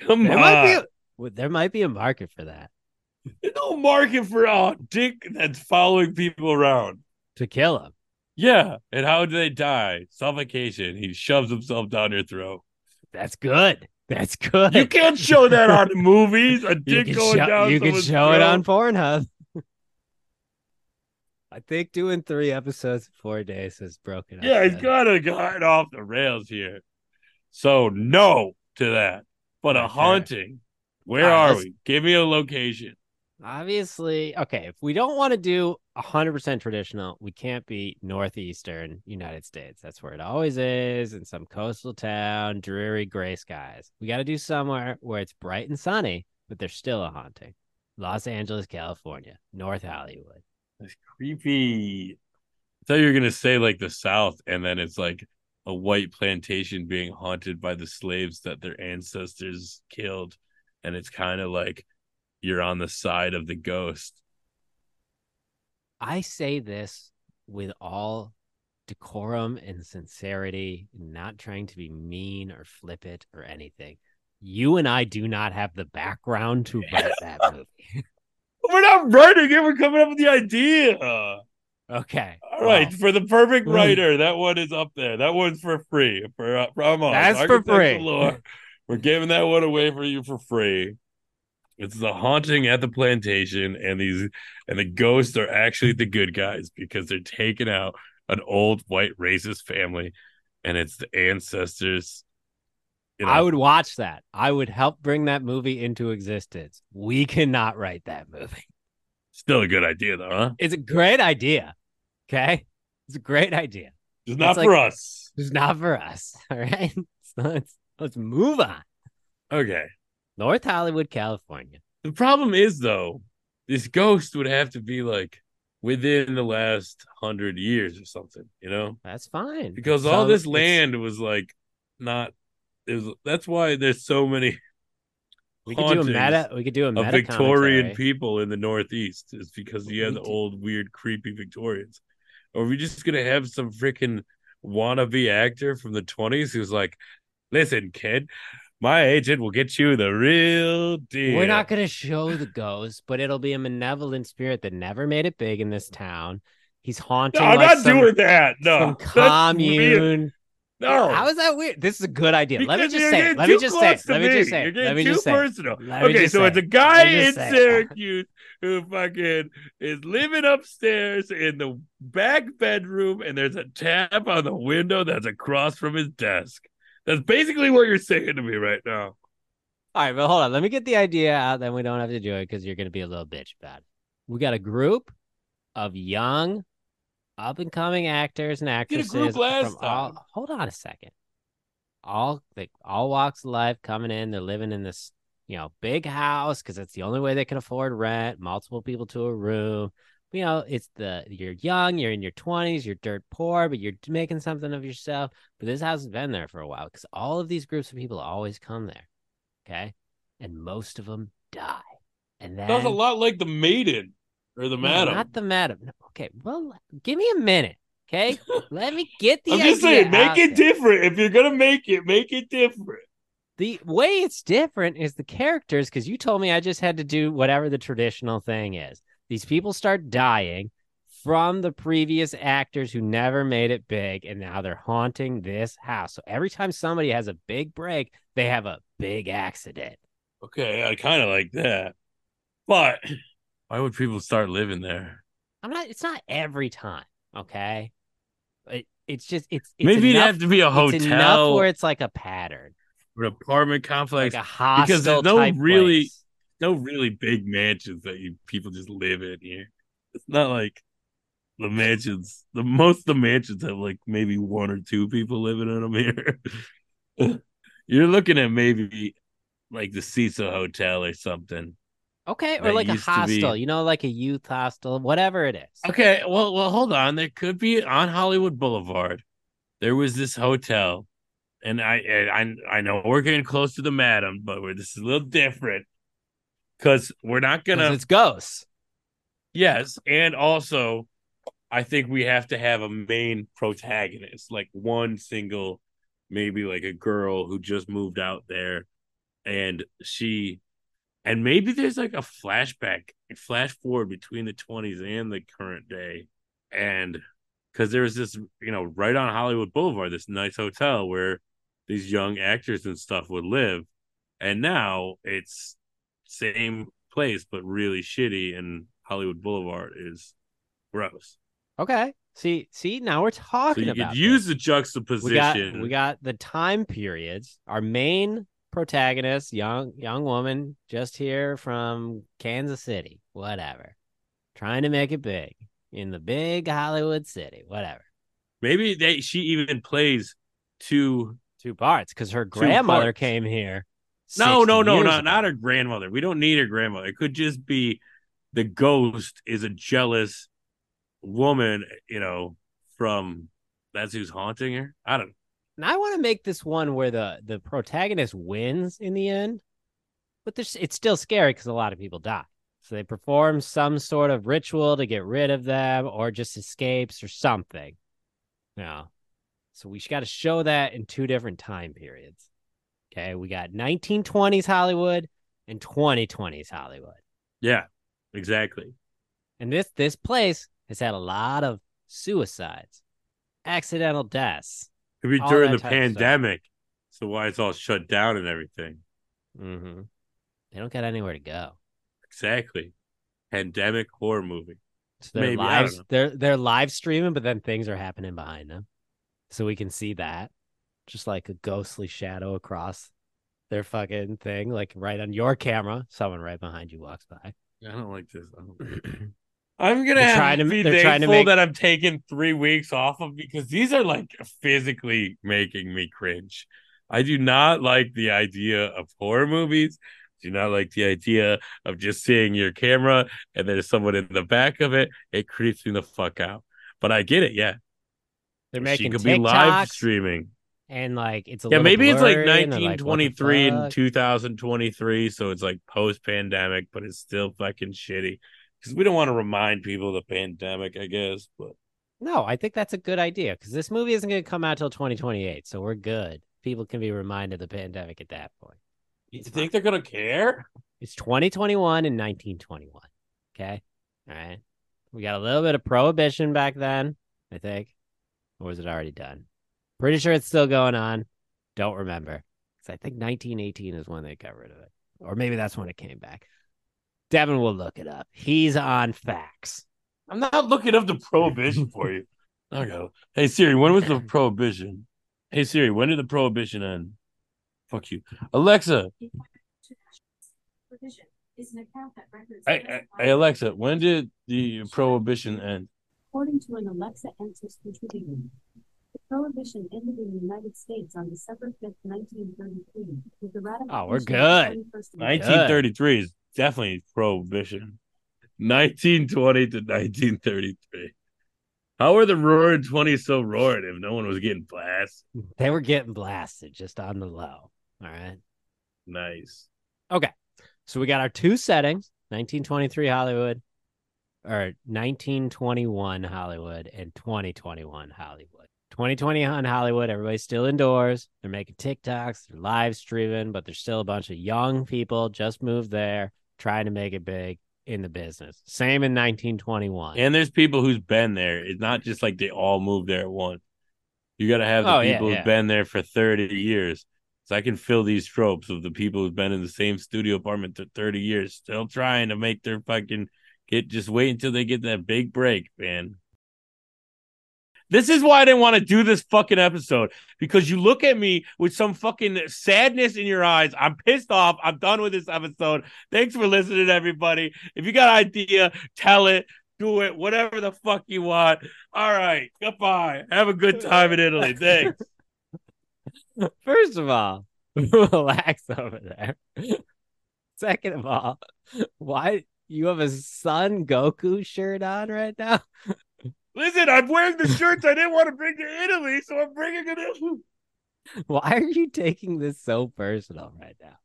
come There on. might be a, well, there might be a market for that There's <laughs> no market for a dick that's following people around. to kill him. Yeah. And how do they die? Suffocation. He shoves himself down your throat. That's good. That's good. You can't show that on movies. A <laughs> dick going show, down. you can show it on throat. Pornhub. I think doing three episodes in four days has broken. Yeah, he's got to get off the rails here. So no to that. But a Okay. haunting. Where right, are we? Give me a location. Obviously, okay. If we don't want to do hundred percent traditional, we can't be northeastern United States. That's where it always is in some coastal town, dreary gray skies. We got to do somewhere where it's bright and sunny, but there's still a haunting. Los Angeles, California, North Hollywood. That's creepy. I thought you were gonna say like the South, and then it's like a white plantation being haunted by the slaves that their ancestors killed, and it's kind of like you're on the side of the ghost. I say this with all decorum and sincerity, not trying to be mean or flippant or anything. You and I do not have the background to write that <laughs> movie. <laughs> We're not writing it. We're coming up with the idea. Okay. All right, for the perfect Mm. writer, that one is up there. That one's for free. For uh, from us. That's for free. Galore. We're giving that one away for you for free. It's the haunting at the plantation, and these and the ghosts are actually the good guys because they're taking out an old white racist family, and it's the ancestors. You know, I would watch that. I would help bring that movie into existence. We cannot write that movie. still a good idea though, huh? It's a great idea. Okay. It's a great idea. Just not It's for like- us. It's not for us. <laughs> All right. <laughs> So let's let's move on. Okay. North Hollywood, California. The problem is though, this ghost would have to be like within the last hundred years or something, you know? That's fine. Because So all this land was like not that's why there's so many <laughs> We could do a meta. We could do a meta Victorian commentary. people in the Northeast is because you have the old weird creepy Victorians. Or are we just gonna have some freaking wannabe actor from the twenties who's like, listen, kid, my agent will get you the real deal. We're not going to show the ghost, but it'll be a malevolent spirit that never made it big in this town. He's haunting. No, I'm like not some, doing that. No, some commune. No, How is that weird? This is a good idea. Let me just say. Let me just say. close it. to Let me just say. You're it. getting Let me too just say. personal. Okay, so it's a guy in. Syracuse who fucking is living upstairs in the back bedroom, and there's a tap on the window that's across from his desk. That's basically what you're saying to me right now. All right, but hold on. Let me get the idea out. Then we don't have to do it because you're going to be a little bitch about it. We got a group of young, up and coming actors and Did a actresses. group last from all, time. hold on a second. All like all walks of life coming in. They're living in this, you know, big house because it's the only way they can afford rent. Multiple people to a room. You know, it's the you're young, you're in your twenties, you're dirt poor, but you're making something of yourself. But this house has been there for a while because all of these groups of people always come there. Okay. And most of them die. And then Sounds a lot like the maiden or the No, madam. Not the madam. No, Okay. Well, give me a minute. Okay. <laughs> Let me get the I'm just saying, make it there. different. If you're gonna make it, make it different. The way it's different is the characters, because you told me I just had to do whatever the traditional thing is. These people start dying. from the previous actors who never made it big, and now they're haunting this house. So every time somebody has a big break, they have a big accident. Okay, I kind of like that. But why would people start living there? I'm not. It's not every time. Okay. It, it's just it's, it's Maybe it'd have to be a enough hotel where it's like a pattern, an apartment complex. like a hostel there's no really- place. no really big mansions that you people just live in here. It's not like the mansions. The most of the mansions have like maybe one or two people living in them here. <laughs> You're looking at maybe like the Cecil Hotel or something. Okay, or like a used to be- hostel, you know, like a youth hostel, whatever it is. Okay, well, well, hold on. There could be on Hollywood Boulevard. There was this hotel, and I, I, I know we're getting close to the madam, but we're, this is a little different because we're not gonna. it's ghosts. Yes, and also, I think we have to have a main protagonist, like one single, maybe like a girl who just moved out there, and she, and maybe there's like a flashback, a flash forward between the twenties and the current day, and because there was this, you know, right on Hollywood Boulevard, this nice hotel where these young actors and stuff would live, and now it's same place but really shitty, and Hollywood Boulevard is gross. Okay. See, see, now we're So talking you about could use this. the juxtaposition. we got we got the time periods. Our main protagonist, young young woman, just here from Kansas City, whatever, trying to make it big in the big Hollywood city, whatever. Maybe they she even plays two. Two parts because her grandmother parts. came here. No, 60 no, no, not ago. not her grandmother. We don't need her grandmother. It could just be the ghost is a jealous woman, you know, from that's who's haunting her. I don't. And I want to make this one where the the protagonist wins in the end, but there's it's still scary because a lot of people die. So they perform some sort of ritual to get rid of them, or just escapes or something. Yeah. So we got to show that in two different time periods. Okay, we got 1920s Hollywood and 2020s Hollywood, Yeah, exactly. and this this place has had a lot of suicides, accidental deaths. Could be All during the type of stuff. pandemic, so why it's all shut down and everything. Mm-hmm. They don't got anywhere to go. Exactly. Pandemic horror movie. So they're Maybe, they're they're live streaming, but then things are happening behind them. So we can see that. Just like a ghostly shadow across their fucking thing, like right on your camera. Someone right behind you walks by. I don't like this. I don't <clears throat> I'm gonna They're have trying to be they're trying to thankful make- that I'm taking three weeks off of because these are like physically making me cringe. I do not like the idea of horror movies. Do not like the idea of just seeing your camera and there's someone in the back of it. It creeps me the fuck out. But I get it. Yeah, They're making she could be live streaming. and like it's a Yeah, maybe it's like blurry, and they're like, 1923 and 2023, so it's like post pandemic, but it's still fucking shitty. Because we don't want to remind people of the pandemic, I guess. But No, I think that's a good idea because this movie isn't going to come out till 2028, so we're good. People can be reminded of the pandemic at that point. you think they're gonna care? It's 2021 and 1921. Okay. All right. We got a little bit of prohibition back then, I think. Or was it already done? Pretty sure it's still going on. Don't remember. Because I think 1918 is when they got rid of it. Or maybe that's when it came back. Devin will look it up. He's on facts. I'm not looking up the prohibition for you. <laughs> I go. Hey Siri, when was the <laughs> prohibition? Hey Siri, when did the prohibition end? Fuck you, Alexa. Provision is an account that records. Hey, hey, hey Alexa, when did the prohibition end? According to an Alexa Answers contributor, the prohibition ended in the United States on December 5th, 1933, with the ratification Oh, we're of the good. 21st Amendment. 1933 is definitely prohibition. 1920 to 1933. How were the roaring 20s so roaring if no one was getting blasted? They were getting blasted just on the low. All right. Nice. Okay. So we got our two settings 1923 Hollywood or 1921 Hollywood and 2021 Hollywood. 2021 Hollywood, everybody's still indoors. They're making TikToks, they're live streaming, but there's still a bunch of young people just moved there trying to make it big in the business. Same in 1921. And there's people who's been there. It's not just like they all moved there at once. You got to have the Oh, yeah, people yeah. who've been there for 30 years. So I can fill these tropes of the people who've been in the same studio apartment for 30 years, still trying to make their fucking get just wait until they get that big break, man. This is why I didn't want to do this fucking episode because you look at me with some fucking sadness in your eyes. I'm pissed off. I'm done with this episode. Thanks for listening, everybody. If you got an idea, tell it, do it, whatever the fuck you want. All right, goodbye. Have a good time in Italy. Thanks. <laughs> First of all, <laughs> relax over there. Second of all, why you have a Son Goku shirt on right now? Listen, I'm wearing the shirts I didn't want to bring to Italy, so I'm bringing it in. <laughs> Why are you taking this so personal right now?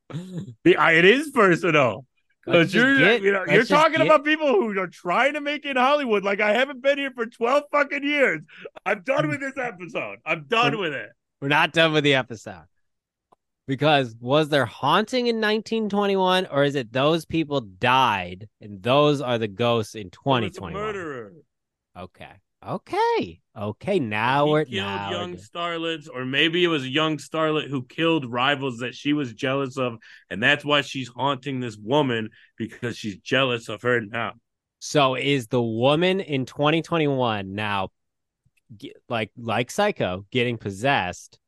It is personal. Because you're, get- you know, you're talking get- about people who are trying to make it in Hollywood. Like I haven't been here for 12 fucking years. I'm done with this episode. I'm done with it. We're not done with the episode. Because was there haunting in 1921 or is it those people died and those are the ghosts in He 2021? murderer. Okay. Okay. Okay. Now he we're killed now we're young starlets, or maybe it was a young starlet who killed rivals that she was jealous of, and that's why she's haunting this woman because she's jealous of her now. So is the woman in 2021 now like like Psycho getting possessed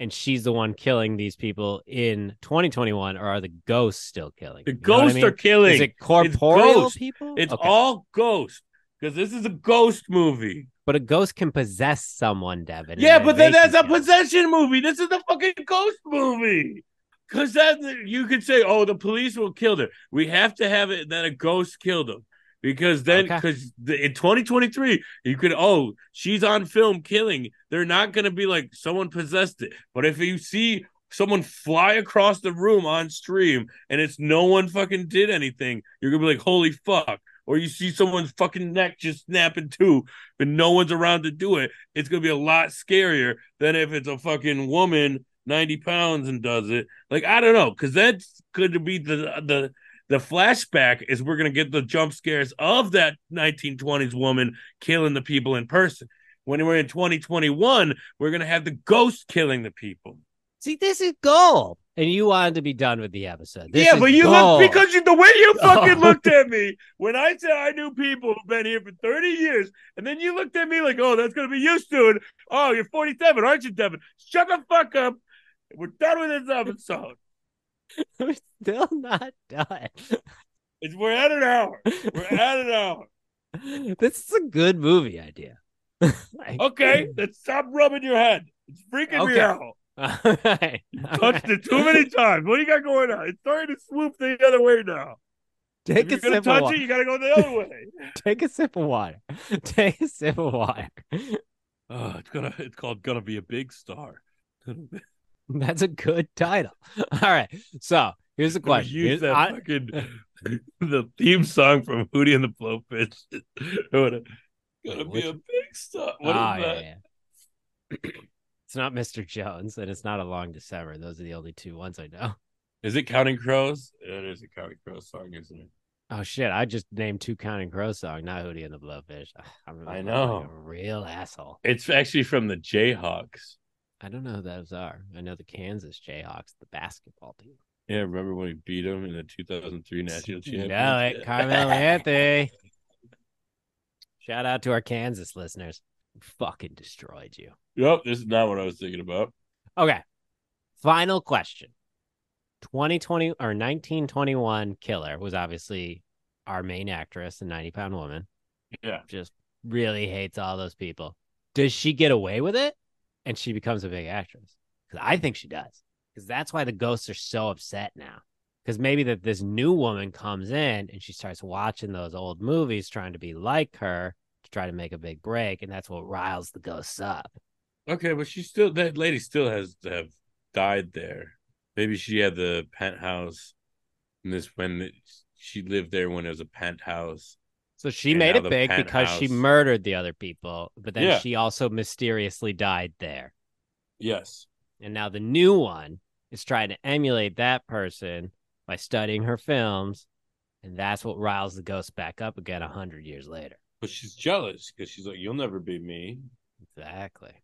and she's the one killing these people in 2021 or are the ghosts still killing? The You what I ghosts mean? are killing. Is it corporeal ghosts. people? It's Okay. all ghosts because this is a ghost movie. But a ghost can possess someone, Devin. Yeah, but then that's a possession movie. This is a fucking ghost movie. Because that you could say, oh, the police will kill her. We have to have it that a ghost killed him. Because then, Okay. because in 2023, you could, oh, she's on film killing. They're not going to be like someone possessed it. But if you see someone fly across the room on stream and it's no one fucking did anything, you're going to be like, holy fuck. Or you see someone's fucking neck just snapping too, but no one's around to do it. It's to be a lot scarier than if it's a fucking woman 90 pounds and does it. Like, I don't know, because that's could be the, the, the flashback is we're to get the jump scares of that 1920s woman killing the people in person. When we're in 2021, we're to have the ghost killing the people. See, this is gold. And you wanted to be done with the episode. This yeah, but you gold. look because you, the way you <laughs> fucking Oh. looked at me when I said I knew people who've been here for 30 years, and then you looked at me like, oh, that's going to be you soon. Oh, you're 47, aren't you, Devin? Shut the fuck up. We're done with this episode. <laughs> We're still not done. It's, we're at an hour. We're <laughs> at an hour. this is a good movie idea. Like- Okay, then stop rubbing your head. It's freaking me Okay. out. <laughs> All right. Touched it too many times. What do you got going on? It's starting to swoop the other way now. Take if a gonna sip of touch water. it, you gotta go the other way. <laughs> Take a sip of water. <laughs> Take a sip of water. Oh, it's gonna it's called gonna be a big star. That's a good title. All right. So here's the question. Use Here's- that I- fucking the theme song from Hootie and the Blowfish. Gonna Which- be a big star. What is Ah, yeah, that? yeah. <clears throat> It's not Mr. Jones and it's not a long December. Those are the only two ones I know. Is it Counting Crows? It is a Counting Crows song, isn't it? Oh shit! I just named two Counting Crows song, not Hootie and the Blowfish. I'm I like know. a real asshole. It's actually from the Jayhawks. I don't know who those are. I know the Kansas Jayhawks, the basketball team. Yeah, remember when we beat them in the 2003 national You championship? know it, Carmelo <laughs> Anthony. Shout out to our Kansas listeners. We fucking destroyed you. Yep, this is not what I was thinking about. Okay. Final question. 2020 or 1921 killer was obviously our main actress, the 90 pound woman. Yeah. Just really hates all those people. Does she get away with it? And she becomes a big actress? Because I think she does. Because that's why the ghosts are so upset now. Because maybe that this new woman comes in and she starts watching those old movies, trying to be like her to try to make a big break, and that's what riles the ghosts up. Okay, but she still that lady still has to have died there. Maybe she had the penthouse, and this when it- she lived there when it was a penthouse. So she made it big because she murdered the other people, but then Yeah. she also mysteriously died there. Yes. And now the new one is trying to emulate that person by studying her films And that's what riles the ghost back up again a hundred years later. But she's jealous because she's like, "You'll never be me." Exactly.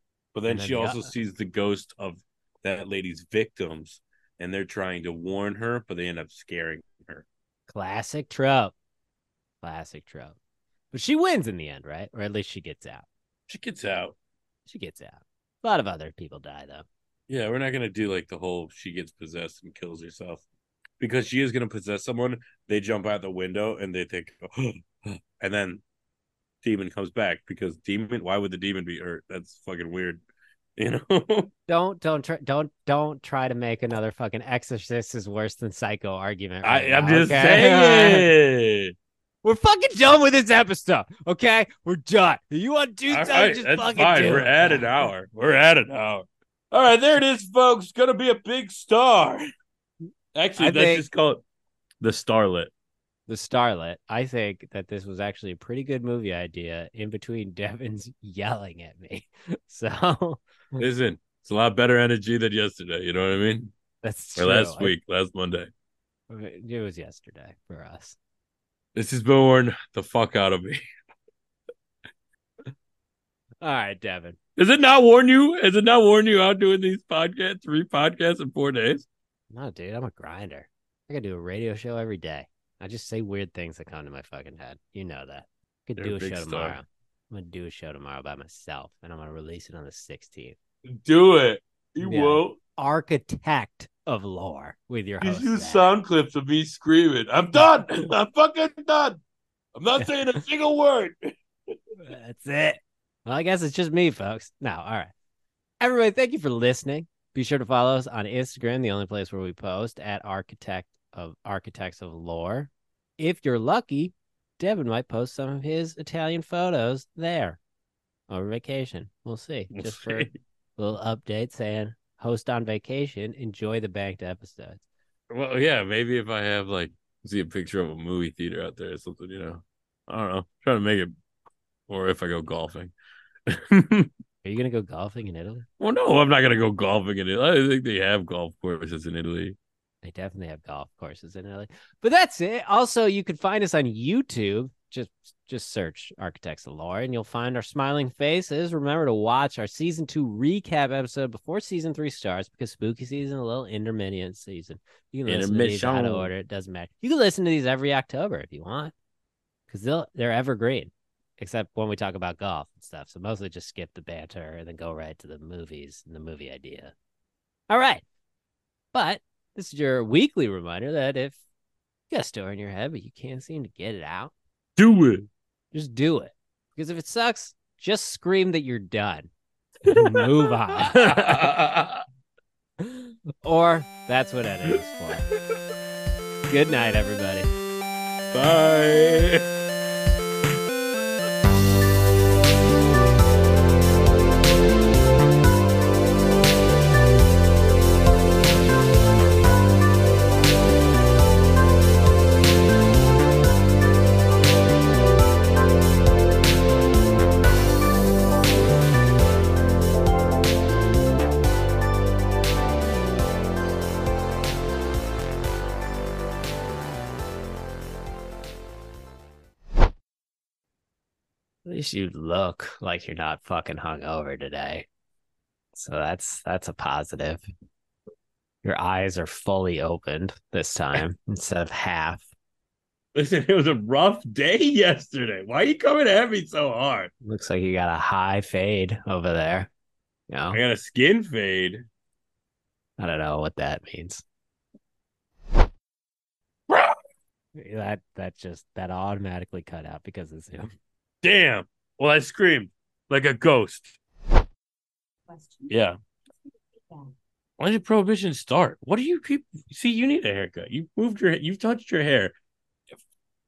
But then then she also other- sees the ghost of that lady's victims, and they're trying to warn her, but they end up scaring her. Classic trope. Classic trope. But she wins in the end, right? Or at least she gets out. She gets out. She gets out. A lot of other people die though. Yeah, we're not gonna do like the whole she gets possessed and kills herself because she is gonna possess someone. They jump out the window and they think, <gasps> and then demon comes back because demon. Why would the demon be hurt? That's fucking weird. You know, <laughs> Don't don't try don't don't try to make another fucking exorcist is worse than psycho argument. I, right I'm just okay? saying. <laughs> We're fucking done with this episode. Okay? We're done. You want to do something? right, just that's fucking fine. do We're it. at an hour. We're at an hour. All right, there it is, folks. Gonna be a big star. Actually, I let's think- just called the Starlet. The Starlet. I think that this was actually a pretty good movie idea in between <laughs> Devin's yelling at me. <laughs> So Listen, it's a lot better energy than yesterday. You know what I mean? that's Or true. last I- week, last Monday. it was yesterday for us. This has worn the fuck out of me. <laughs> All right, Devin. Does it not warn you? Has it not warn you out doing these podcasts, three podcasts in four days? No, dude, I'm a grinder. I gotta do a radio show every day. I just say weird things that come to my fucking head. You know that. I could You're do a a show star. tomorrow. I'm gonna do a show tomorrow by myself, and I'm gonna release it on the 16th. Do it. You Yeah. won't. Architect of lore with your You use Zach. sound clips of me screaming. I'm done. <laughs> <laughs> I'm fucking done. I'm not saying a single word. <laughs> That's it. Well, I guess it's just me, folks. No, all right. Everybody, thank you for listening. Be sure to follow us on Instagram, the only place where we post at Architect of Architects of Lore. If you're lucky, Devin might post some of his Italian photos there over vacation. We'll see. <laughs> We'll Just for a little update saying host on vacation, enjoy the banked episodes. Well, yeah, maybe if I have like see a picture of a movie theater out there or something, you know. I don't know. Trying to make it or if I go golfing. <laughs> Are you gonna go golfing in Italy? well, no, I'm not gonna go golfing in Italy. I think they have golf courses in Italy. They definitely have golf courses in Italy. But that's it. Also, you can find us on YouTube. Just just search Architects of Lore and you'll find our smiling faces. Remember to watch our season two recap episode before season three starts because spooky season, a little intermittent season. You can listen to these out of order. It doesn't matter. You can listen to these every October if you want. Because they'll they're evergreen. Except when we talk about golf and stuff. So mostly just skip the banter and then go right to the movies and the movie idea. All right. But this is your weekly reminder that if you got a story in your head, but you can't seem to get it out, Do it. just do it. Because if it sucks, just scream that you're done. and Move on. <laughs> or that's what editing's for. Good night, everybody. Bye. Least you look like you're not fucking hungover today. So that's that's a positive. Your eyes are fully opened this time <laughs> instead of half. Listen, it was a rough day yesterday. Why are you coming at me so hard? Looks like you got a high fade over there. You know, I got a skin fade. I don't know what that means. <laughs> That that just that automatically cut out because of Zoom. Damn. Well, I screamed like a ghost. Question. Yeah. Feedback. When did prohibition start? What do you keep? See, you need a haircut. You moved your, you've touched your hair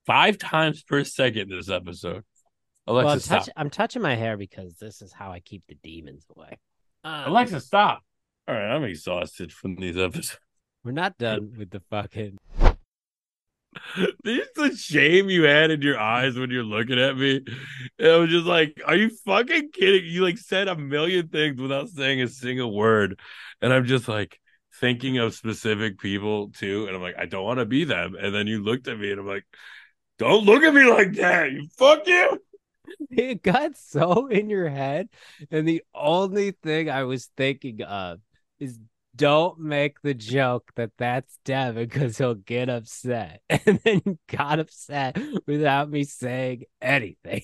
five times per second this episode. Alexa, well, I'm, stop. touch, I'm touching my hair because this is how I keep the demons away. Uh, Alexa, stop. All right, I'm exhausted from these episodes. we're not done with the fucking. <laughs> There's the shame you had in your eyes when you're looking at me. And I was just like, "Are you fucking kidding?" You like said a million things without saying a single word, and I'm just like, thinking of specific people too, and I'm like, I don't want to be them. And then you looked at me, and I'm like, don't look at me like that. You fuck you. <laughs> It got so in your head, and the only thing I was thinking of is don't make the joke that that's Devin because he'll get upset. <laughs> And then got upset without me saying anything.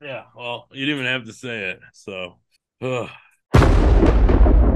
Yeah, well, you didn't even have to say it. So, ugh.